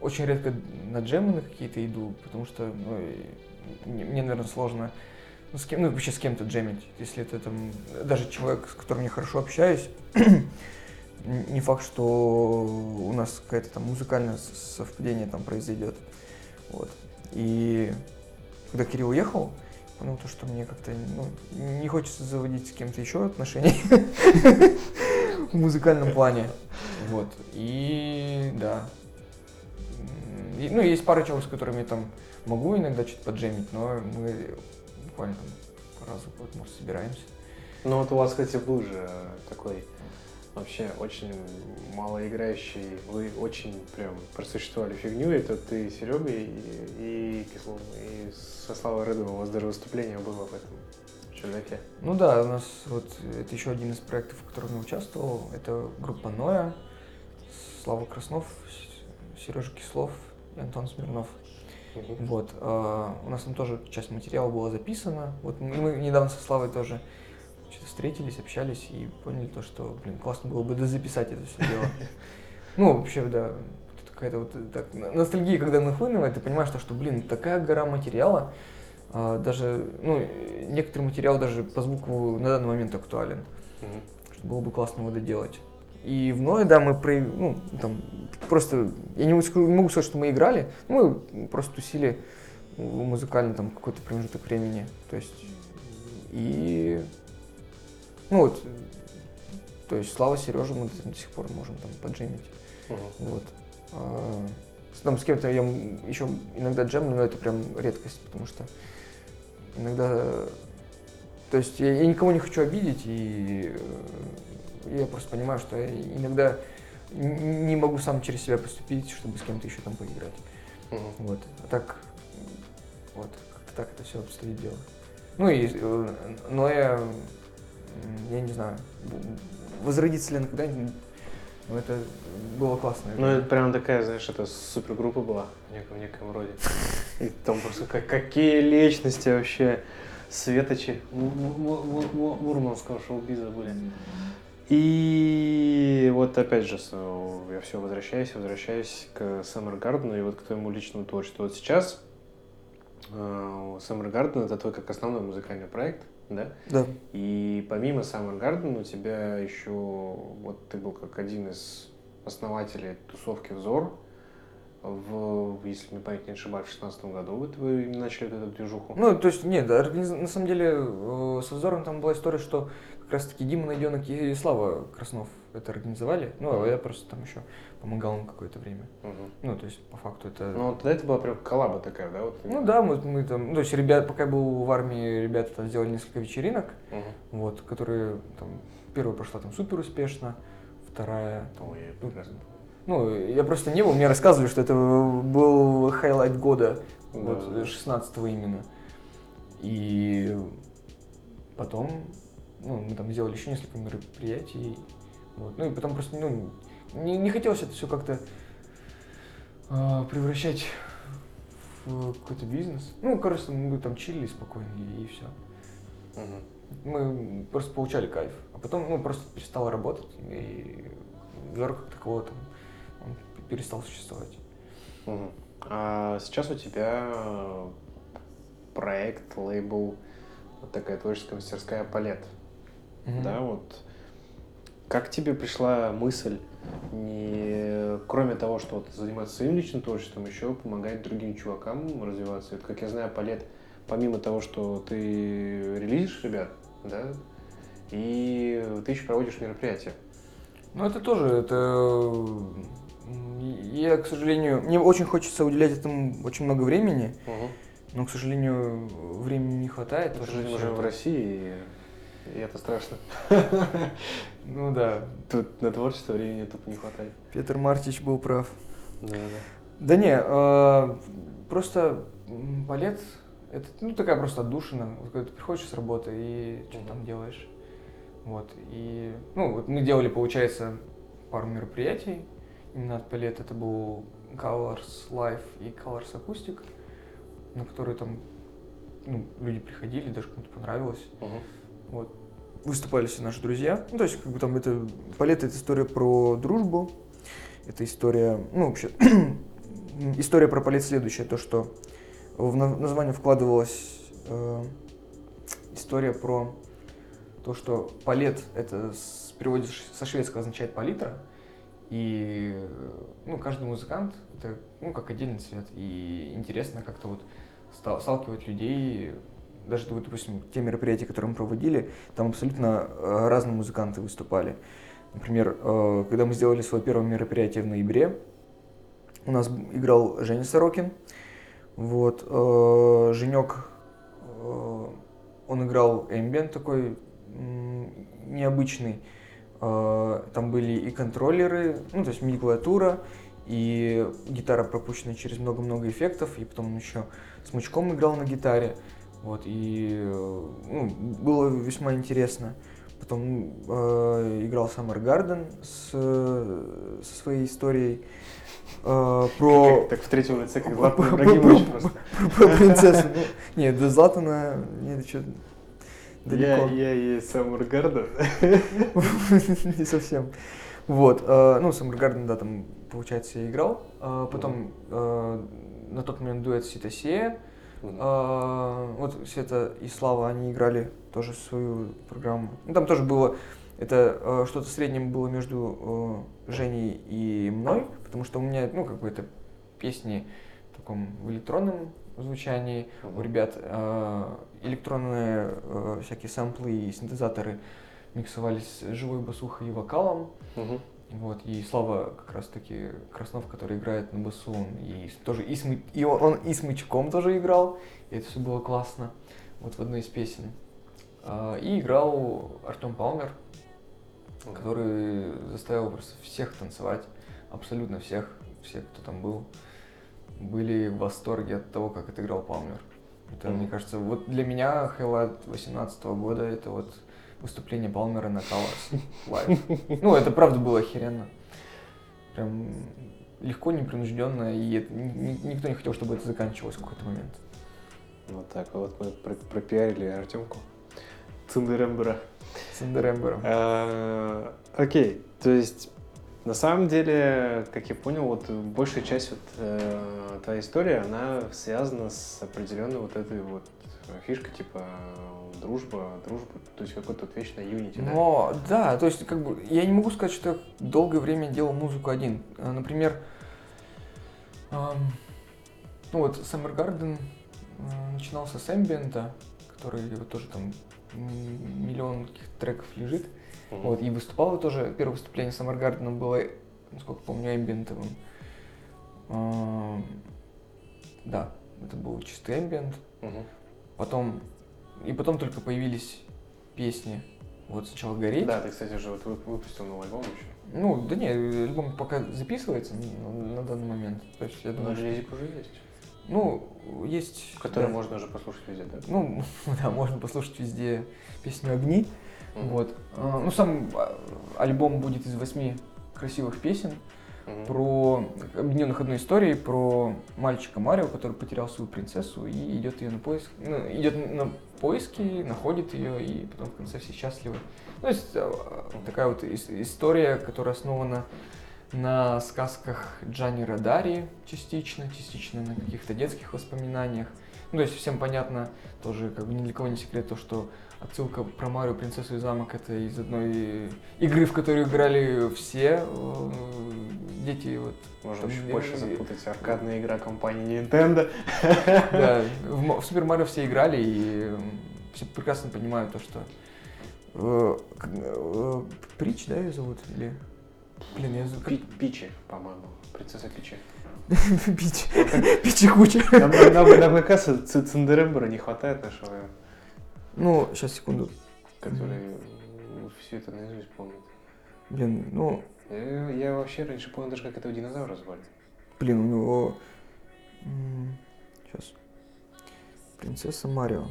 очень редко на джемы на какие-то иду, потому что, ну, мне, наверное, сложно ну, с кем, ну, вообще с кем-то джемить, если это там, даже человек, с которым я хорошо общаюсь, не факт, что у нас какое-то там музыкальное совпадение там произойдет. Вот. И когда Кирилл уехал, понял то, что мне как-то ну, не хочется заводить с кем-то еще отношения [laughs] в музыкальном плане. Вот. И да. Ну, есть пара человек, с которыми я там могу иногда что-то поджемить, но мы буквально там раза в год, может, собираемся. Ну вот у вас, кстати, был же такой вообще очень малоиграющий, вы очень прям просуществовали фигню, это ты с Серегой и, и Кисловым, и со Славой Рыдовым, у вас даже выступление было в этом чердаке. Ну да, у нас вот это еще один из проектов, в котором я участвовал. Это группа Ноя, Слава Краснов, Сережа Кислов и Антон Смирнов. Вот. а, у нас там тоже часть материала была записана. Вот мы недавно со Славой тоже что-то встретились, общались и поняли то, что, блин, классно было бы дозаписать это все дело. [laughs] Ну, вообще, да, какая-то вот э, так, ностальгия, когда нахлынывает, ты понимаешь, то, что, блин, такая гора материала, а, даже, ну, некоторый материал даже по звуку на данный момент актуален, Мгм. что было бы классно его доделать. И в Ное, да, мы про, ну, там, просто, я не могу не могу сказать, что мы играли, мы просто тусили в музыкальный там какой-то промежуток времени, то есть, и, ну вот, то есть Слава, Сережа мы до сих пор можем там поджимить. Мгм. Вот. А, Там с кем-то я еще иногда джемлю, но это прям редкость, потому что иногда... То есть я, я никого не хочу обидеть, и э, я просто понимаю, что я иногда не могу сам через себя поступить, чтобы с кем-то еще там поиграть. Мгм. Вот. А так, вот, как-то так это все обстоит дело. Ну и, э, но я, я не знаю, в- возродится ли она когда-нибудь, но это было классно. Ну, это прям такая, знаешь, это супергруппа была в неком, неком роде. И там просто как, какие личности вообще светочи му- му- му- му- мурманского шоу-биза были. И вот опять же, я все возвращаюсь, возвращаюсь к Summer Garden и вот к твоему личному творчеству. Вот сейчас э, Summer Garden это твой как основной музыкальный проект, да? Да. И помимо Summer Garden у тебя еще, вот ты был как один из основателей тусовки «Взор», в, если мне память не ошибаюсь, в 2016 году вот вы начали вот эту движуху. Ну, то есть, нет, да, на самом деле, э, со Взором там была история, что как раз-таки Дима Найденок и Слава Краснов это организовали, ну, а я просто там еще помогал им какое-то время. Мгм. Ну, то есть, по факту это... Ну, тогда это была прям коллаба такая, да? Вот, Ну да, мы, мы там, ну, то есть ребят, пока я был в армии, ребята там сделали несколько вечеринок, Мгм. вот, которые там, первая прошла там супер успешно, вторая, Ой, прекрасно помню. ну, я просто не был, мне рассказывали, что это был highlight года, Да, вот, да. 16 именно. И потом, ну, мы там сделали еще несколько мероприятий, вот, ну, и потом просто, ну, не, не хотелось это все как-то а, превращать в какой-то бизнес. Ну, короче, мы там чилили спокойно и, все. Мгм. Мы просто получали кайф. А потом, ну, просто перестало работать, и взор как такового там перестал существовать. Мгм. А сейчас у тебя э, проект, лейбл, вот такая творческая мастерская «Палет». Мгм. Да, вот как тебе пришла мысль, не, кроме того, что вот заниматься своим личным творчеством, еще помогать другим чувакам развиваться? Это, как я знаю, Палет, помимо того, что ты релизишь ребят, да, и ты еще проводишь мероприятия. Ну, это тоже, это... Я, к сожалению, мне очень хочется уделять этому очень много времени, но, к сожалению, времени не хватает. Мы тоже живем всё уже в. России, и это страшно. [laughs] Ну да, Тут на творчество времени тут не хватает. Петр Мартич был прав. Да, да. Да не, э, просто балет это ну такая просто отдушина. Вот когда ты приходишь с работы и что Мгм. там делаешь. Вот. И ну вот мы делали, получается, пару мероприятий. Именно от балет это был Colors Live и Colors Acoustic, на которые там ну, люди приходили, даже кому-то понравилось. Мгм. Вот. Выступали все наши друзья. Ну, то есть, как бы там это... Балет — это история про дружбу. Это история... Ну, вообще... [clears throat] история про балет следующая. То, что в на- название вкладывалась э, история про то, что палет — это с, переводе ш- со шведского означает палитра. И, ну, каждый музыкант — это, ну, как отдельный цвет. И интересно как-то вот ста- сталкивать людей даже, допустим, те мероприятия, которые мы проводили, там абсолютно э, разные музыканты выступали. Например, э, когда мы сделали свое первое мероприятие в ноябре, у нас играл Женя Сорокин. Вот, э, Женек, он играл эмбиент такой необычный. Там были и контроллеры, ну, то есть MIDI-клавиатура, и гитара пропущенная через много-много эффектов, и потом он еще смычком играл на гитаре. Вот, и э, ну, было весьма интересно. Потом э, играл Summer Garden с, э, со своей историей э, про, [laughs] Как- Так в третьем лице, как [laughs] про- Златан про- Ибрагимович про- просто. про принцессу. [laughs] Ну, Нет, до Златана, нет, что далеко. я и Саммер Гарден. Не совсем. Вот, э, ну, Summer Garden, да, там, получается, я играл. А Потом э, на тот момент дуэт Ситасея. А, Вот Света и Слава, они играли тоже свою программу. Ну, там тоже было, это э, что-то среднее было между э, Женей и мной, потому что у меня, ну, как бы это песни в таком в электронном звучании, у ребят э, электронные э, всякие самплы и синтезаторы миксовались с живой басухой и вокалом. Мгм. Вот, и Слава как раз таки Краснов, который играет на басу, он и тоже и, смы- и он, он и смычком тоже играл, и это все было классно, вот в одной из песен. А, И играл Артем Палмер, который заставил просто всех танцевать, абсолютно всех, все, кто там был, были в восторге от того, как отыграл Палмер. Это, Мгм. мне кажется, вот для меня highlight 2018 года это вот выступление Палмера на Colors Live. Ну, это правда было охеренно. Прям легко, непринужденно, и это- ни- ни- никто не хотел, чтобы это заканчивалось в какой-то момент. Вот так вот мы про- пропиарили Артемку. Цундерембера. С Эндерембером. А, Окей, то есть на самом деле, как я понял, вот большая часть вот э, твоей истории, она связана с определенной вот этой вот фишкой, типа э, дружба, дружба, то есть какой-то вот вечный юнити, да? Но, да, то есть, как бы, я не могу сказать, что я долгое время делал музыку один. А, Например, ам, ну вот Summer Garden а, начинался с эмбиента, который вот тоже там миллион треков лежит. Мгм. Вот, и выступало тоже, первое выступление Summer Garden было, насколько помню, эмбиентовым. А, Да, это был чистый эмбиент. Потом, и потом только появились песни. Вот сначала «Гореть». Да, ты, кстати, уже вот вы- выпустил новый альбом еще. Ну, да не, альбом пока записывается на, на данный момент. То есть я Но думаю, что- релизик уже есть, ну, есть... который да. можно уже послушать везде, да? Ну, [laughs] да, можно послушать везде песню «Огни». Мгм. Вот. А, Ну, сам а, альбом будет из восьми красивых песен Мгм. про объединенных одной историей про мальчика Марио, который потерял свою принцессу и идет ее на поиск, ну, идет на поиски, находит ее и потом в конце все счастливы. Ну, то есть а, такая вот ис- история, которая основана на сказках Джани Радари частично, частично на каких-то детских воспоминаниях. Ну, то есть всем понятно, тоже как бы ни для кого не секрет то, что отсылка про Марио, принцессу и замок это из одной игры, в которую играли все э, дети. Вот, Можно Там, еще больше запутать. Аркадная игра компании Nintendo. [laughs] Да, в, Супер Марио все играли и все прекрасно понимают то, что э, э, Прич, да, ее зовут? Или... Блин, я. Пи- Пичи, по-моему. Принцесса Пичи. [laughs] Пич. Пичи куча. Нам, раз Ци- Циндерембера не хватает нашего, Ну, сейчас, секунду. который все это наизусть помнит. Блин, ну, Я, я вообще раньше помню даже, как этого динозавра звали. блин, у него... Сейчас. Принцесса Марио.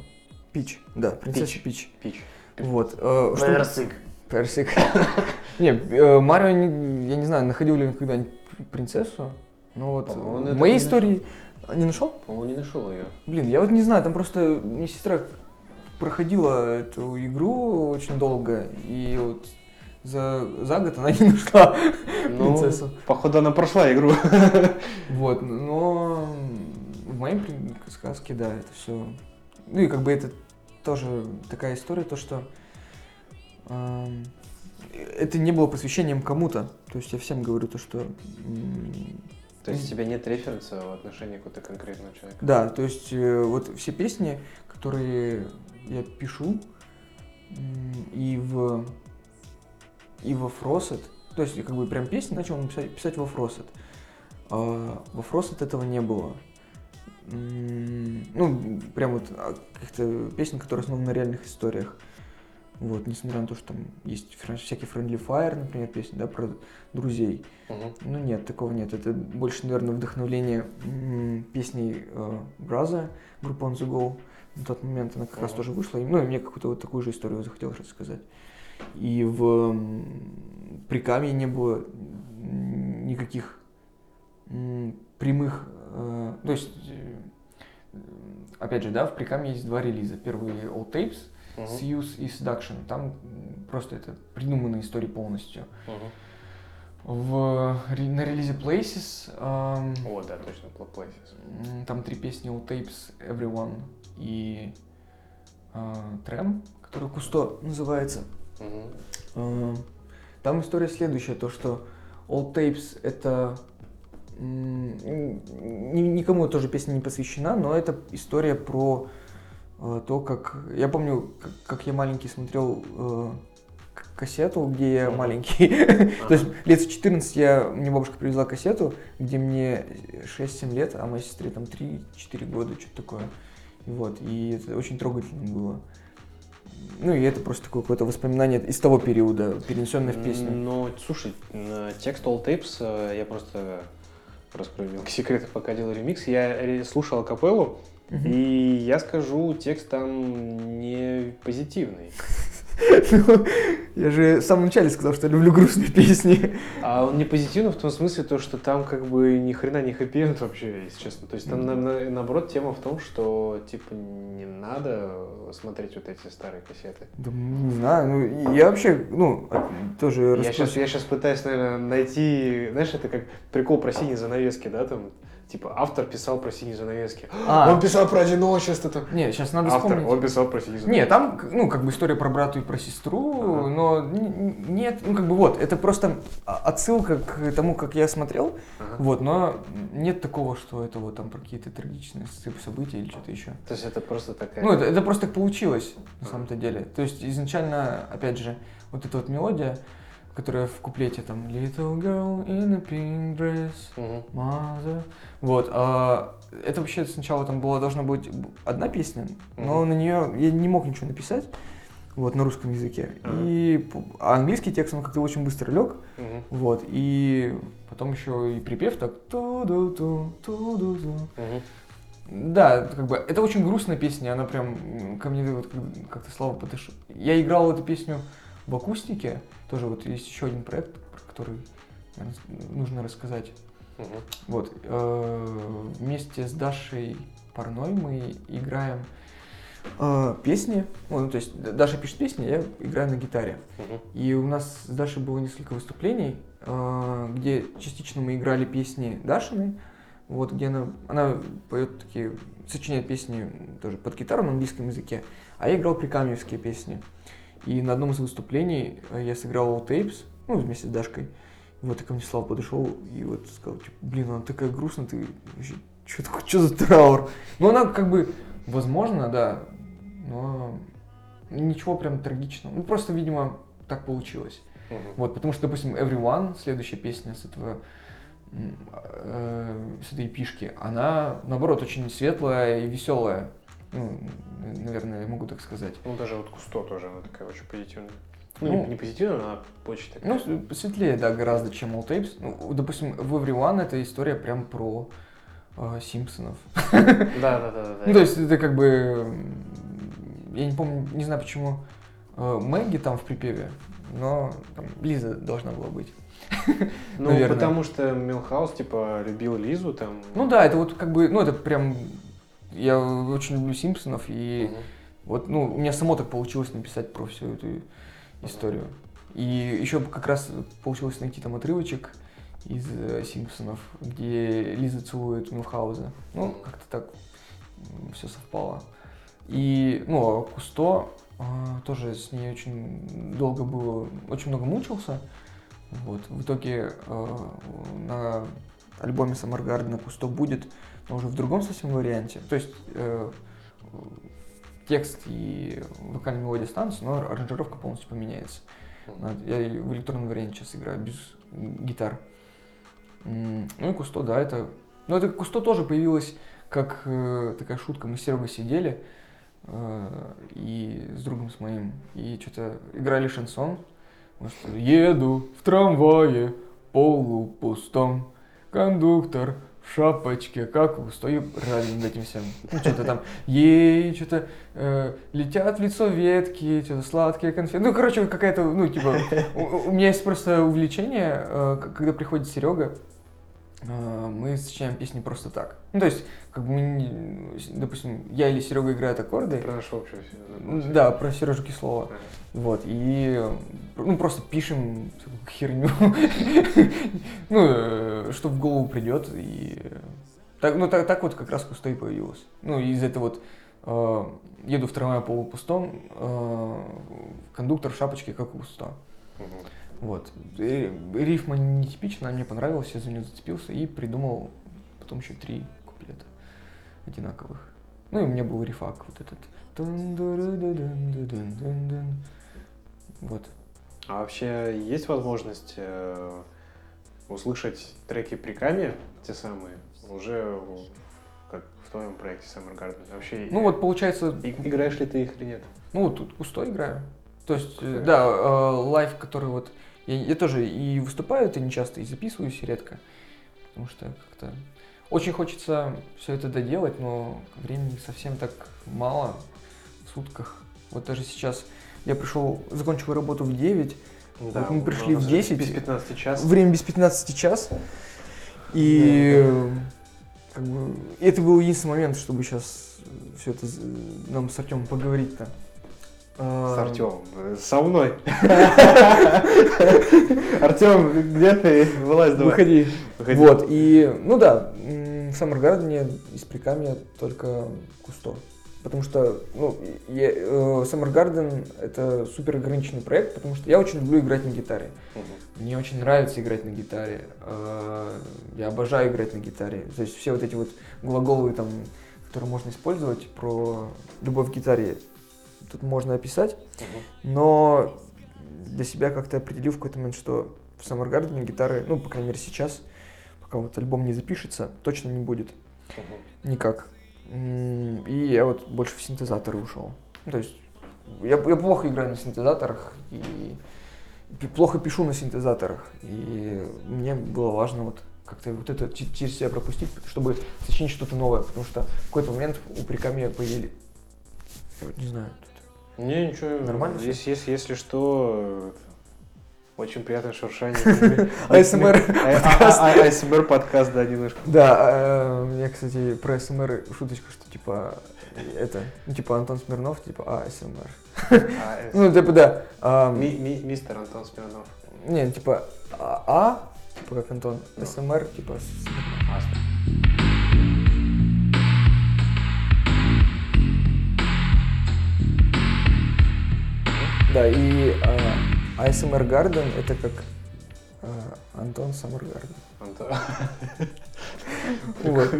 Пич, да, принцесса Пич. Пич. Вот. э, что- Персик. Персик. [laughs] Не, э, Марио, я не знаю, находил ли он когда-нибудь принцессу, но вот в моей истории... Не нашел? По-моему, не нашел ее. Блин, я вот не знаю, там просто мне сестра проходила эту игру очень долго, и вот за, за год она [laughs] не нашла принцессу. Ну, походу, она прошла игру. [laughs] Вот, но в моей сказке, да, это все. Ну и как бы это тоже такая история, то что эм, это не было посвящением кому-то. То есть я всем говорю то, что То есть у тебя нет референса в отношении какого-то конкретного человека? Да, то есть э, вот все песни, которые я пишу и в и во Фросет, то есть как бы прям песни начал писать, писать во Фросет. А во Фросет этого не было. Ну, прям вот а, каких-то песен, которые основаны на реальных историях. Вот, несмотря на то, что там есть всякие Friendly Fire, например, песни, да, про друзей. Мгм. Ну нет, такого нет. Это больше, наверное, вдохновление песней э, Браза, группы On The Go. На тот момент она как раз тоже вышла. И, ну, и мне какую-то вот такую же историю захотелось рассказать. И в м, Прикамье не было никаких прямых... э, то есть, э, опять же, да, в Прикамье есть два релиза. Первый All Tapes, Мгм. Suse и Seduction. Там просто это придуманные истории полностью. Мгм. В, ре- на релизе Places эм, О, да, точно, Pla- Places. там три песни All Tapes, Everyone и э, Tram, который Кусто называется. Мгм. Э, Там история следующая, то что All Tapes это никому тоже песня не посвящена, но это история про э, то, как... Я помню, как, как я маленький смотрел э, кассету, где я маленький. [laughs] То есть лет в 14 я, мне бабушка привезла кассету, где мне 6-7 лет, а моей сестре там 3-4 года, что-то такое. Вот, и это очень трогательно было. Ну и это просто такое какое-то воспоминание из того периода, перенесенное в песню. Ну, слушай, текст All Tapes э, я просто раскрою мелкий секрет, пока делал ремикс. Я слушал капеллу, Мгм. и я скажу, текст там не позитивный. [laughs] [laughs] Ну, Я же в самом начале сказал, что я люблю грустные песни. А он не позитивный в том смысле, то, что там как бы ни хрена не хэппи вообще, если честно. То есть там на- на- наоборот тема в том, что типа не надо смотреть вот эти старые кассеты. Да, не знаю, ну я вообще, ну, от- тоже Я сейчас, я сейчас пытаюсь, наверное, найти, знаешь, это как прикол про синие занавески, да, там, типа, автор писал про синие занавески. [gasps] А. Он писал про одиночество, там. Не, сейчас надо Автор, вспомнить. он писал про синие занавески. Не, там, ну, как бы история про брата и про сестру, Ага. но нет, ну, как бы вот, это просто отсылка к тому, как я смотрел, Ага. вот, но нет такого, что это вот там про какие-то трагичные сцеп- события или что-то еще. То есть это просто такая... Ну, это, это просто так получилось, на самом-то деле. То есть изначально, опять же, вот эта вот мелодия, которая в куплете там Little girl in a pink dress, Мгм. Mother. Вот, а, это вообще сначала там была должна быть одна песня, но Мгм. на нее я не мог ничего написать, вот, на русском языке. Ага. И а английский текст, он как-то очень быстро лег, Мгм. вот, и потом еще и припев так ту-ду-ту, ту-ду-ту. Мгм. Да, как бы это очень грустная песня, она прям ко мне вот как- как-то слава подошла. Я играл эту песню в акустике, тоже вот есть еще один проект, про который нужно рассказать. Мгм. Вот, э, вместе с Дашей Парной мы играем э, песни. Ну, то есть Даша пишет песни, я играю на гитаре. Мгм. И у нас с Дашей было несколько выступлений, э, где частично мы играли песни Дашины, вот где она, она поет такие, сочиняет песни тоже под гитару на английском языке, а я играл прикамьевские песни. И на одном из выступлений э, я сыграл Tapes, ну, вместе с Дашкой. И вот и ко мне Слава подошел и вот сказал, типа, блин, она такая грустная, ты вообще, что такое, что за траур? Ну, она как бы, возможно, да, но ничего прям трагичного. Ну, просто, видимо, так получилось. Мгм. Вот, потому что, допустим, Everyone, следующая песня с этого э, с этой пишки, она, наоборот, очень светлая и веселая. Ну, наверное, я могу так сказать. Ну, даже вот Кусто тоже, она такая очень позитивная. Ну, Ну, не, позитивная, она очень такая. Ну, светлее, да, гораздо, чем All Tapes. Ну, допустим, в Everyone эта история прям про э, Симпсонов. да, да, да, да. [laughs] Ну, то есть это как бы... Я не помню, не знаю, почему э, Мэгги там в припеве, но там Лиза должна была быть. [laughs] ну, наверное. потому что Милхаус, типа, любил Лизу, там. Ну да, это вот как бы, ну это прям... Я очень люблю Симпсонов, и Мгм. вот, ну, у меня само так получилось написать про всю эту историю. И еще как раз получилось найти там отрывочек из э, Симпсонов, где Лиза целует Мюнхгауза. Ну, как-то так все совпало. И, ну, а Кусто а, тоже с ней очень долго было, очень много мучился. Вот. В итоге э, на альбоме Garden Кусто будет, но уже в другом совсем варианте. То есть э, текст и вокальная мелодия останутся, но аранжировка полностью поменяется. Я в электронном варианте сейчас играю без гитар. Ну и Кусто, да, это... Ну это Кусто тоже появилось как э, такая шутка. Мы с Серегой сидели э, и с другом с моим, и что-то играли шансон. Еду в трамвае полупустом, кондуктор шапочке, как стою рядом над этим всем. Ну, что-то там, ей, что-то э, летят в лицо ветки, что-то сладкие конфеты. Ну, короче, какая-то, ну, типа, у, у меня есть просто увлечение, э, когда приходит Серега, мы сочиняем песни просто так. Ну, то есть, как бы, мы допустим, я или Серега играют аккорды, общую всю- да, про Сережу Кислова. Ага. Вот, и ну, просто пишем херню, [laughs] ну, э, что в голову придет, и так, ну, так, так вот как раз Кусто и появилось. Ну, из этого вот э, еду в трамвае полупустом, э, кондуктор в шапочке, как у Кусто. Мгм. Вот. И рифма нетипичная, мне понравилась, я за нее зацепился и придумал потом еще три куплета одинаковых. Ну и у меня был рифак вот этот. Вот. А вообще есть возможность э, услышать треки Приками, те самые, уже как в твоем проекте Summer Garden? Вообще, Ну вот получается, и- играешь ли ты их или нет? ну вот тут пустой играю. То есть, э, Кайф. да, э, лайв, который вот... Я, я тоже и выступаю это не часто, и записываюсь редко. Потому что как-то... Очень хочется все это доделать, но времени совсем так мало в сутках. Вот даже сейчас я пришел, закончил работу в 9, Вот мы пришли в 10. Без 15 час. время без 15 час. И как бы, это был единственный момент, чтобы сейчас все это нам с Артемом поговорить-то. А, С Артемом. Со мной. [laughs] Артем, где ты? Вылазь давай. Выходи. Выходи. Вот, и, ну да, в Garden из Прикамья только Кусто. Потому что, ну, я, э, Summer Garden это супер ограниченный проект, потому что я очень люблю играть на гитаре. Мгм. Мне очень нравится играть на гитаре. Э, Я обожаю играть на гитаре. То есть все вот эти вот глаголы, там, которые можно использовать про любовь к гитаре, тут можно описать. Но для себя как-то определил в какой-то момент, что в Garden гитары, ну, по крайней мере, сейчас, пока вот альбом не запишется, точно не будет никак. И я вот больше в синтезаторы ушел. Ну, То есть я, я плохо играю на синтезаторах и плохо пишу на синтезаторах. И мне было важно вот как-то вот это че- через себя пропустить, чтобы сочинить что-то новое. Потому что в какой-то момент у Прикамья появились... Я вот не знаю. Не, ничего. Нормально всё? Если, если, если что, э, Очень приятное шуршание. [laughs] АСМР [laughs] подкаст. АСМР подкаст, да, немножко. Да, я, кстати, про АСМР шуточка, что типа это, ну, типа Антон Смирнов, типа АСМР. [laughs] Ну, типа, да. Мистер Антон Смирнов. Не, типа А, типа как Антон, СМР, типа Да, и э, ASMR Garden это как э, Антон Саммергарден. Антон. Вот.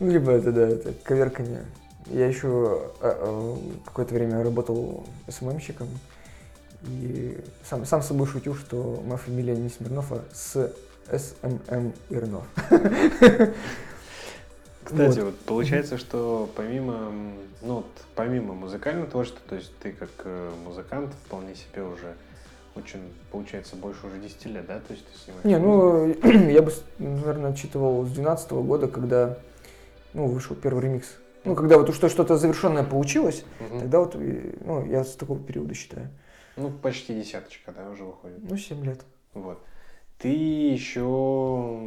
Ну, либо это, да, это коверканье. Я еще э, какое-то время работал СММщиком. И сам, сам с собой шутил, что моя фамилия не Смирнов, а с СММ Ирнов. [laughs] Кстати, вот. вот получается, что помимо, ну, вот, помимо музыкального творчества, то есть ты как э, музыкант вполне себе уже очень, получается, больше уже 10 лет, да? То есть ты снимаешь Не, ну, [clears throat] я бы, наверное, отчитывал с 12 года, когда, ну, вышел первый ремикс. Ну, когда вот что что-то завершенное получилось, угу. тогда вот, ну, я с такого периода считаю. Ну, почти десяточка, да, уже выходит. Ну, 7 лет. Вот. Ты еще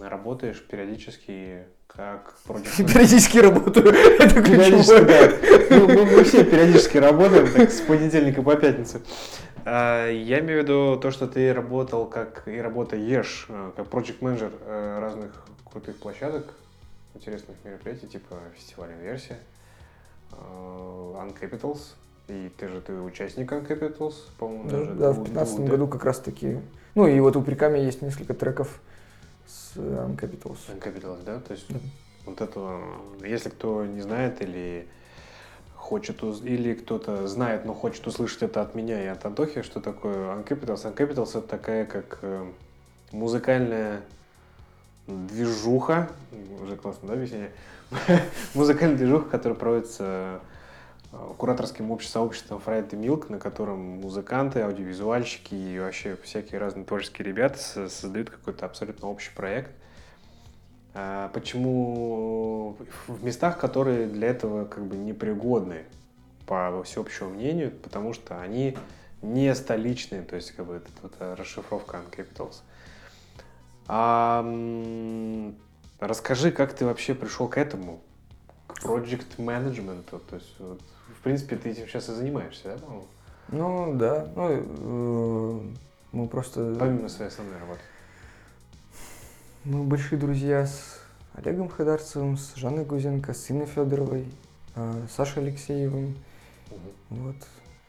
работаешь периодически как [laughs] Периодически работаю. [laughs] Это периодически, да. Ну, мы, мы все периодически работаем, так, с понедельника по пятницу. А, я имею в виду то, что ты работал как и работаешь э, как проект менеджер э, разных крутых площадок, интересных мероприятий, типа фестиваля Версия, э, Uncapitals, и ты же ты участник Uncapitals, по-моему, да, даже. Да, в 2015 году как раз таки. Ну и вот у Приками есть несколько треков с Uncapitals. Uncapitals, да? То есть да. вот это, если кто не знает или хочет, или кто-то знает, но хочет услышать это от меня и от Антохи, что такое Uncapitals. Uncapitals это такая как э, музыкальная движуха, уже классно, да, объяснение? [laughs] Музыкальная движуха, которая проводится э, кураторским обществом Friday Milk, на котором музыканты, аудиовизуальщики и вообще всякие разные творческие ребята создают какой-то абсолютно общий проект. А почему в местах, которые для этого как бы непригодны по всеобщему мнению, потому что они не столичные, то есть как бы это, это расшифровка Uncapitals. А, расскажи, как ты вообще пришел к этому, project management, то есть вот, в принципе ты этим сейчас и занимаешься, да, по-моему? Ну да, ну э, мы просто... Помимо своей основной работы. Мы большие друзья с Олегом Хадарцевым, с Жанной Гузенко, с Инной Федоровой, э, Сашей Алексеевым, угу. вот,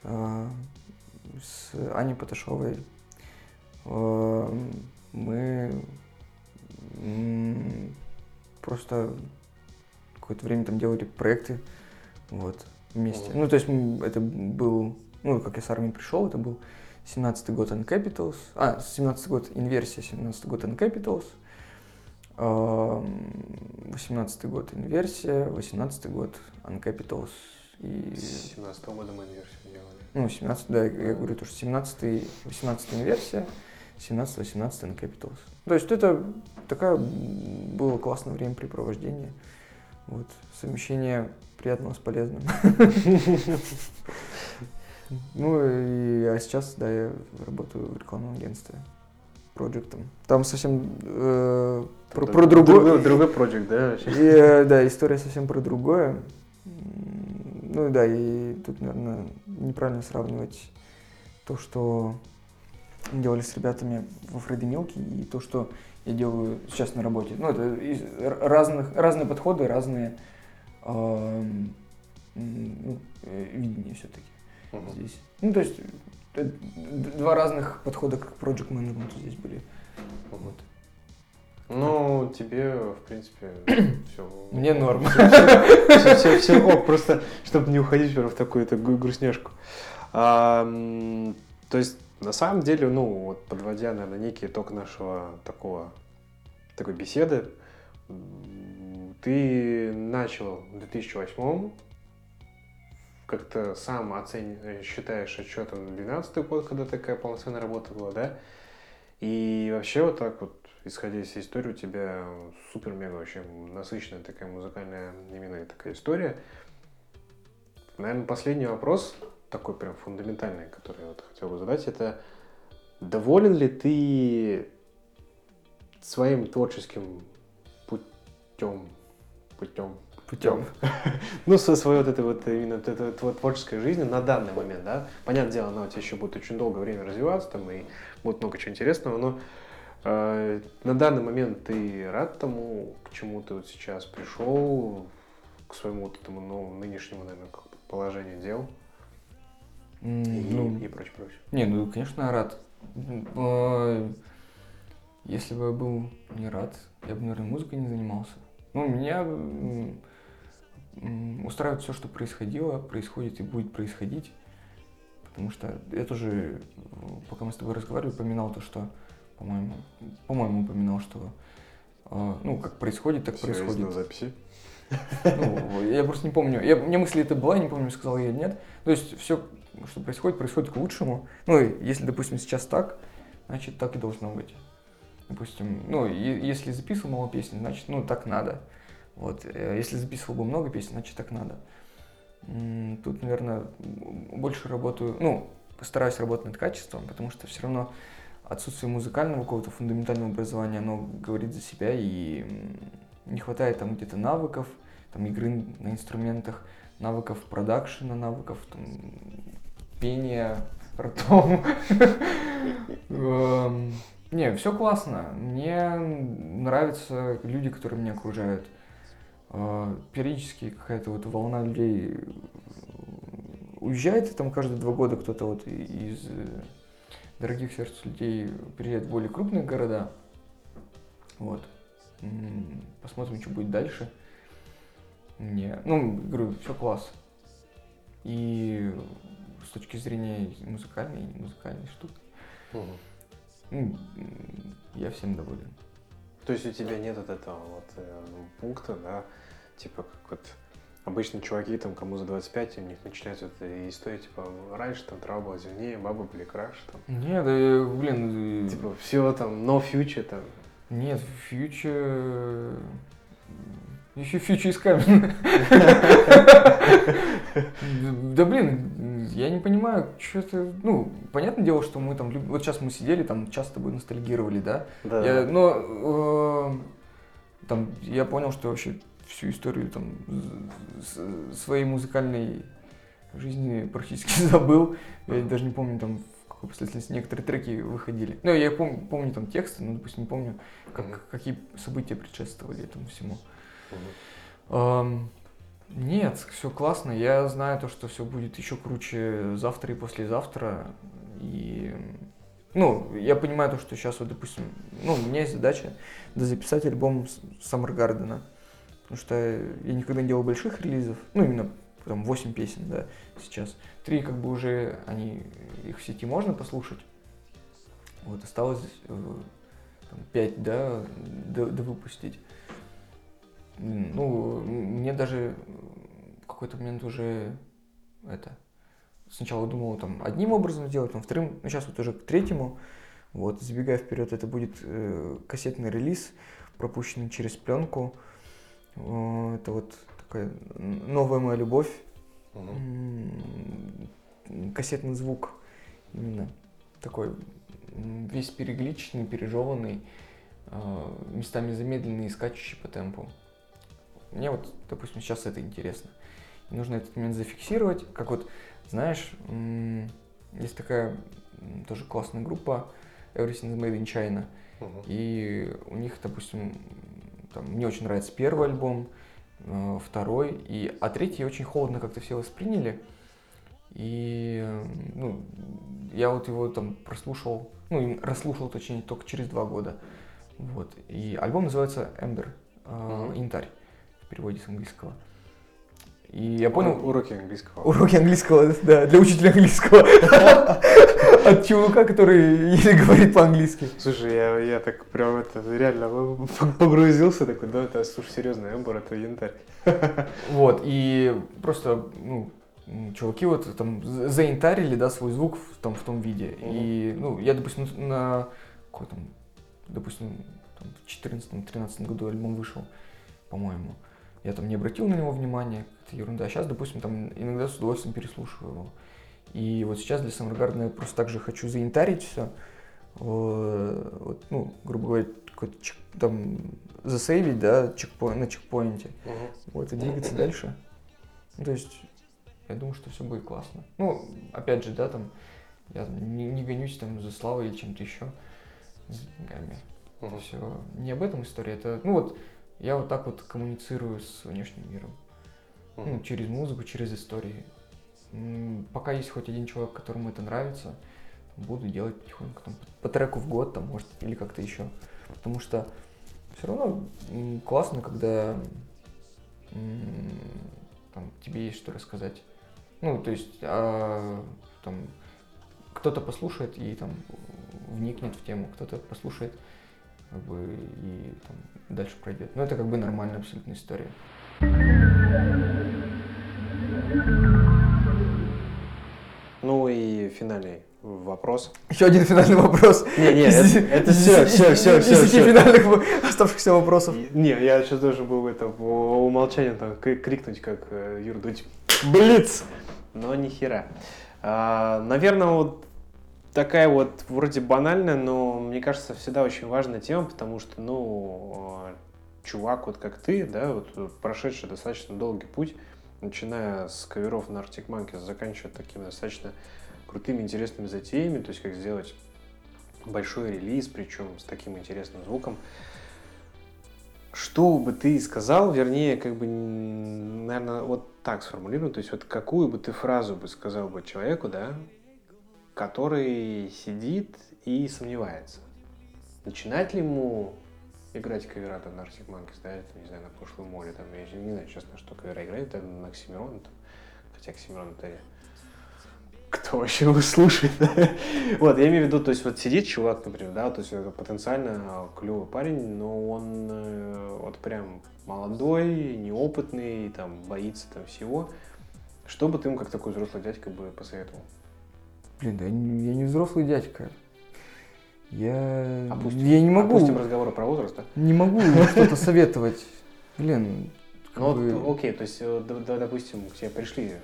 э, с Аней Поташовой. Э, мы просто какое-то время там делали проекты, вот, вместе. Ну, то есть это был, ну, как я с армии пришел, это был 17-й год Uncapitals, а, 17-й год инверсия, 17-й год Uncapitals, 18 год инверсия, 18 год Uncapitals. И... 17 года мы инверсию делали. Ну, 17, да, я говорю, то, что 17 18 инверсия, 17 18 Uncapitals. То есть это такое было классное времяпрепровождение. Вот, совмещение приятного с полезным. [laughs] Ну, и, а сейчас, да, я работаю в рекламном агентстве проектом. Там совсем э, про, про другое. Другой проект, да? И, э, да, история совсем про другое. Ну да, и тут, наверное, неправильно сравнивать то, что делали с ребятами во Фредди Милке и то, что я делаю сейчас на работе. Ну, это из разных, разные подходы, разные э, ну, э, видения все-таки uh-huh. здесь. Ну, то есть два разных подхода к project менеджменту здесь были. Вот. Ну, тебе, в принципе, [coughs] все. Мне норм. Все, все, все ок, просто, чтобы не уходить в такую-то грустняшку. А, то есть, на самом деле, ну, вот подводя, наверное, некий итог нашего такого, такой беседы, ты начал в 2008 как-то сам оцени... считаешь отчетом 12 год, когда такая полноценная работа была, да? И вообще вот так вот, исходя из истории, у тебя супер-мега вообще насыщенная такая музыкальная именно такая история. Наверное, последний вопрос, такой прям фундаментальный, который я вот хотел бы задать, это доволен ли ты своим творческим путем? Путем. Путем. [laughs] Ну, со своей вот этой вот именно вот этой вот творческой жизнью на данный момент, да. Понятное дело, она у тебя еще будет очень долгое время развиваться, там и будет много чего интересного, но э, на данный момент ты рад тому, к чему ты вот сейчас пришел, к своему вот этому новому нынешнему, наверное, положению дел и, ну, и прочее, прочее. Не, ну, конечно, рад. Э, Если бы я был не рад, я бы, наверное, музыкой не занимался. Ну, меня устраивает все, что происходило, происходит и будет происходить. Потому что я тоже, э, пока мы с тобой разговаривали, упоминал то, что, по-моему, по-моему, упоминал, что э, ну, как происходит, так есть происходит. на записи. Ну, я просто не помню. Я, меня мысли это была, я не помню, сказал я или нет. То есть все, что происходит, происходит к лучшему. Ну, если, допустим, сейчас так, значит, так и должно быть. Допустим, ну, и- если записывал мало песен, значит, ну, так надо. Вот. э, Если записывал бы много песен, значит, так надо. Тут, наверное, больше работаю, ну, постараюсь работать над качеством, потому что все равно отсутствие музыкального какого-то фундаментального образования, оно говорит за себя, и не хватает там где-то навыков, там игры на инструментах, навыков продакшена, навыков там, пения ртом. Эм, Не, все классно. Мне нравятся люди, которые меня окружают. Э, Периодически какая-то вот волна людей уезжает, там каждые два года кто-то вот из дорогих сердцу людей переезжает в более крупные города. Вот. Посмотрим, что будет дальше. Не, ну, говорю, все класс. И с точки зрения музыкальной и музыкальной штуки, ну, м, я всем доволен. То есть у тебя нет вот этого вот э, пункта, да, типа как вот обычно чуваки там, кому за 25, у них начинается вот эта история, типа, раньше там трава была зеленее, бабы были краше, там, Нет, да, блин, э, типа, все там, no future, там, нет, фьючер... Еще фьючер из камня. Да блин, я не понимаю, что это... Ну, понятное дело, что мы там... Вот сейчас мы сидели, там часто с тобой ностальгировали, да? да, но э, там я понял, что вообще всю историю там своей музыкальной жизни практически [laughs] забыл. Я даже не помню там какой последовательности некоторые треки выходили. Ну, я пом- помню там тексты, но, допустим, не помню, как, Мгм. какие события предшествовали этому всему. Мгм. Ам, Нет, все классно. Я знаю то, что все будет еще круче завтра и послезавтра. И ну, я понимаю то, что сейчас вот, допустим, ну, у меня есть задача записать альбом Саммергардена. Потому что я никогда не делал больших релизов. Ну, именно там 8 песен, да, сейчас. Три как бы уже, они, их в сети можно послушать. Вот, осталось э, там, 5, да, до, выпустить. Ну, мне даже в какой-то момент уже это... Сначала думал там одним образом сделать, там вторым, ну сейчас вот уже к третьему. Вот, забегая вперед, это будет э, кассетный релиз, пропущенный через пленку. Э, это вот такая новая моя любовь. М, Кассетный звук именно такой весь перегличенный, пережеванный, э, местами замедленный и скачущий по темпу. Мне вот, допустим, сейчас это интересно. И нужно этот момент зафиксировать. Как вот, знаешь, есть такая тоже классная группа Everything is Made in China. Мгм. И у них, допустим, там, мне очень нравится первый альбом, второй, и, а третий очень холодно как-то все восприняли. И э, ну, я вот его там прослушал, ну, расслушал, точнее, только через два года. Вот. И альбом называется Ember, э. Янтарь, в переводе с английского. И я понял... Уроки английского. Уроки английского, да, для учителя английского. [laughs] От чувака, который еле говорит по-английски. Слушай, я, я так прям это реально погрузился такой, да, это, слушай, серьезно, Эмбер, это янтарь. [laughs] Вот, и просто, ну, чуваки вот там за- заинтарили, да, свой звук в, там, в том виде. И, ну, я, допустим, на какой там, допустим, там, в 14-13 году альбом вышел, по-моему. Я там не обратил на него внимания, это ерунда. А сейчас, допустим, там иногда с удовольствием переслушиваю его. И вот сейчас для Саммергардена я просто так же хочу заинтарить все, э, вот, ну, грубо говоря, какой-то чек- там засейвить, да, чекпоинт, на чекпоинте, вот, и двигаться дальше. Ну, то есть, я думаю, что все будет классно. Ну, опять же, да, там, я не, не гонюсь там за славой или чем-то еще, с деньгами. Это все не об этом история, это, ну вот, я вот так вот коммуницирую с внешним миром. Ну, через музыку, через истории. Пока есть хоть один человек, которому это нравится, буду делать потихоньку там, по, треку в год, там, может, или как-то еще. Потому что все равно классно, когда там, тебе есть что рассказать. Ну, то есть, а, там, кто-то послушает и там вникнет в тему, кто-то послушает как бы, и там, дальше пройдет. Но это как бы нормальная абсолютно история. Ну и финальный вопрос. Еще один финальный вопрос. Не, не, Из- это, это из- все, из- все, все, из все, финальных оставшихся вопросов. Не, я сейчас должен был это по умолчанию там кри- крикнуть, как э, Юр Дудь. Блиц! Но ни хера. А, наверное, вот такая вот вроде банальная, но мне кажется, всегда очень важная тема, потому что, ну, э, чувак вот как ты, да, вот прошедший достаточно долгий путь, начиная с каверов на Arctic Monkeys, заканчивая такими достаточно крутыми, интересными затеями, то есть как сделать большой релиз, причем с таким интересным звуком. Что бы ты сказал, вернее, как бы, наверное, вот так сформулирую, то есть вот какую бы ты фразу бы сказал бы человеку, да, который сидит и сомневается, начинать ли ему играть кавера там на Arctic Monkeys, да, это, не знаю, на прошлом море, там, я не знаю, честно, что кавера играет, это на Оксимирон, там, хотя Оксимирон это кто вообще его слушает? [laughs] вот, я имею в виду, то есть вот сидит чувак, например, да, то есть потенциально клевый парень, но он э, вот прям молодой, неопытный, там, боится там всего. Что бы ты ему как такой взрослый дядька бы посоветовал? Блин, да я не, я не взрослый дядька. Я, Опустим, я не могу, Опустим разговоры про возраст, да? не могу что-то советовать. Блин, Ну, бы- вот, окей, то есть, э, д- д- допустим, к тебе пришли э,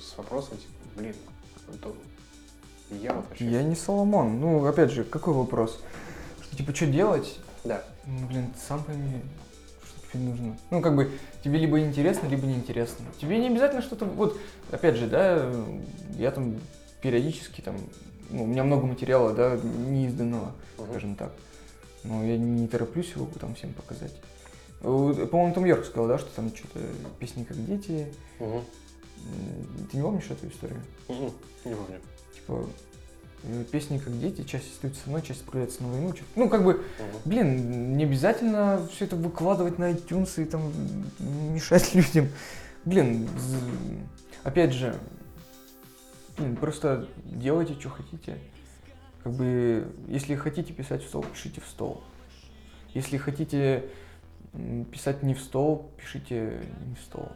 с вопросом, типа, блин, то я вот вообще... я не Соломон. Ну, опять же, какой вопрос? Что, типа, что делать? Да. Ну, блин, ты сам пойми, что тебе нужно. Ну, как бы, тебе либо интересно, либо неинтересно. Тебе не обязательно что-то... Вот, опять же, да, я там периодически там... Ну, у меня много материала, да, неизданного, Мгм. скажем так. Но я не тороплюсь его там всем показать. По-моему, Том Йорк сказал, да, что там что-то песни как дети. М, Ты не помнишь эту историю? Мгм. Не помню. Типа, э, песни как дети, часть остаются со мной, часть отправляется на войну. Ну, как бы, Мгм. Блин, не обязательно все это выкладывать на iTunes и там мешать [laughs] людям. Блин, опять же, просто делайте, что хотите. Как бы, если хотите писать в стол, пишите в стол. Если хотите писать не в стол, пишите не в стол.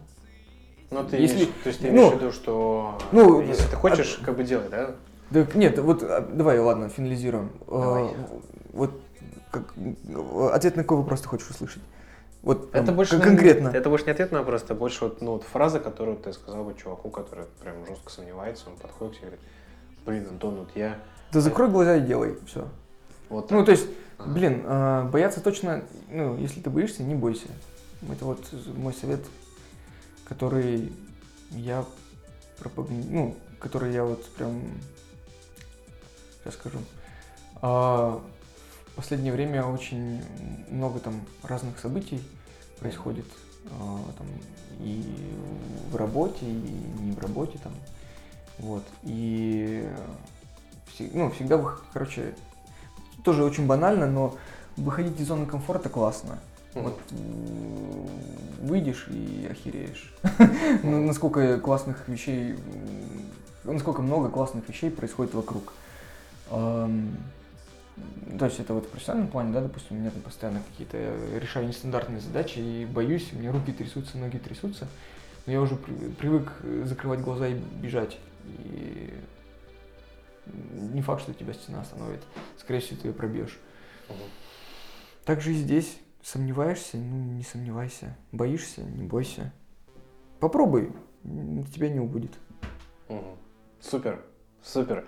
Ну, ты Если- имеешь, то есть ты ну, имеешь в виду, что ну, если ты а- хочешь, как бы делай, да? Да нет, вот а, давай, ладно, финализируем. Давай. А, Вот как, ответ на какой вопрос ты хочешь услышать? Вот Это больше конкретно. Это больше не ответ на вопрос, это больше вот, ну, вот фраза, которую ты сказал бы чуваку, который прям жестко сомневается, он подходит к тебе и говорит, блин, Антон, вот я Да закрой глаза и делай, все. вот Ну, так». то есть, Ага. блин, а, бояться точно, ну, если ты боишься, не бойся. Это вот мой совет, который я пропаг- ну, который я вот прям, сейчас скажу. В последнее время очень много там разных событий происходит, а, там, и в работе, и не в работе там, вот, и все- ну, всегда, короче, тоже очень банально, но выходить из зоны комфорта классно. Вот м, выйдешь и охереешь. [laughs] Ну, Насколько классных вещей, насколько много классных вещей происходит вокруг. Ам, То есть это вот в профессиональном плане, да, допустим, у меня там постоянно какие-то решаю нестандартные задачи и боюсь, у меня руки трясутся, ноги трясутся. Но я уже при- привык э, закрывать глаза и бежать. И не факт, что тебя стена остановит. Скорее всего, ты ее пробьешь. Мгм. Так же и здесь. Сомневаешься, ну не сомневайся. Боишься, не бойся. Попробуй, тебя не убудет. Мгм. Супер, супер.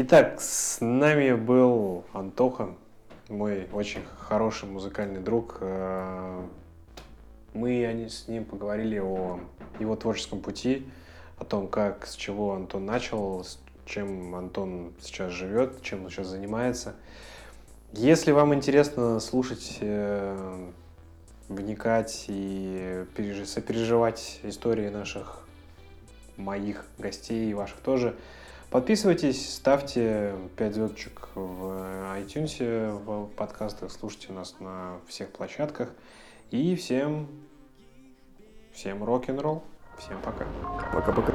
Итак, с нами был Антоха, мой очень хороший музыкальный друг. Э, мы с ним поговорили о его творческом пути, о том, как, с чего Антон начал, с чем Антон сейчас живет, чем он сейчас занимается. Если вам интересно слушать, э, вникать и сопереживать истории наших, моих гостей и ваших тоже, Подписывайтесь, ставьте 5 звездочек в iTunes, в подкастах, слушайте нас на всех площадках. И всем, всем рок-н-ролл. Всем пока. Пока-пока.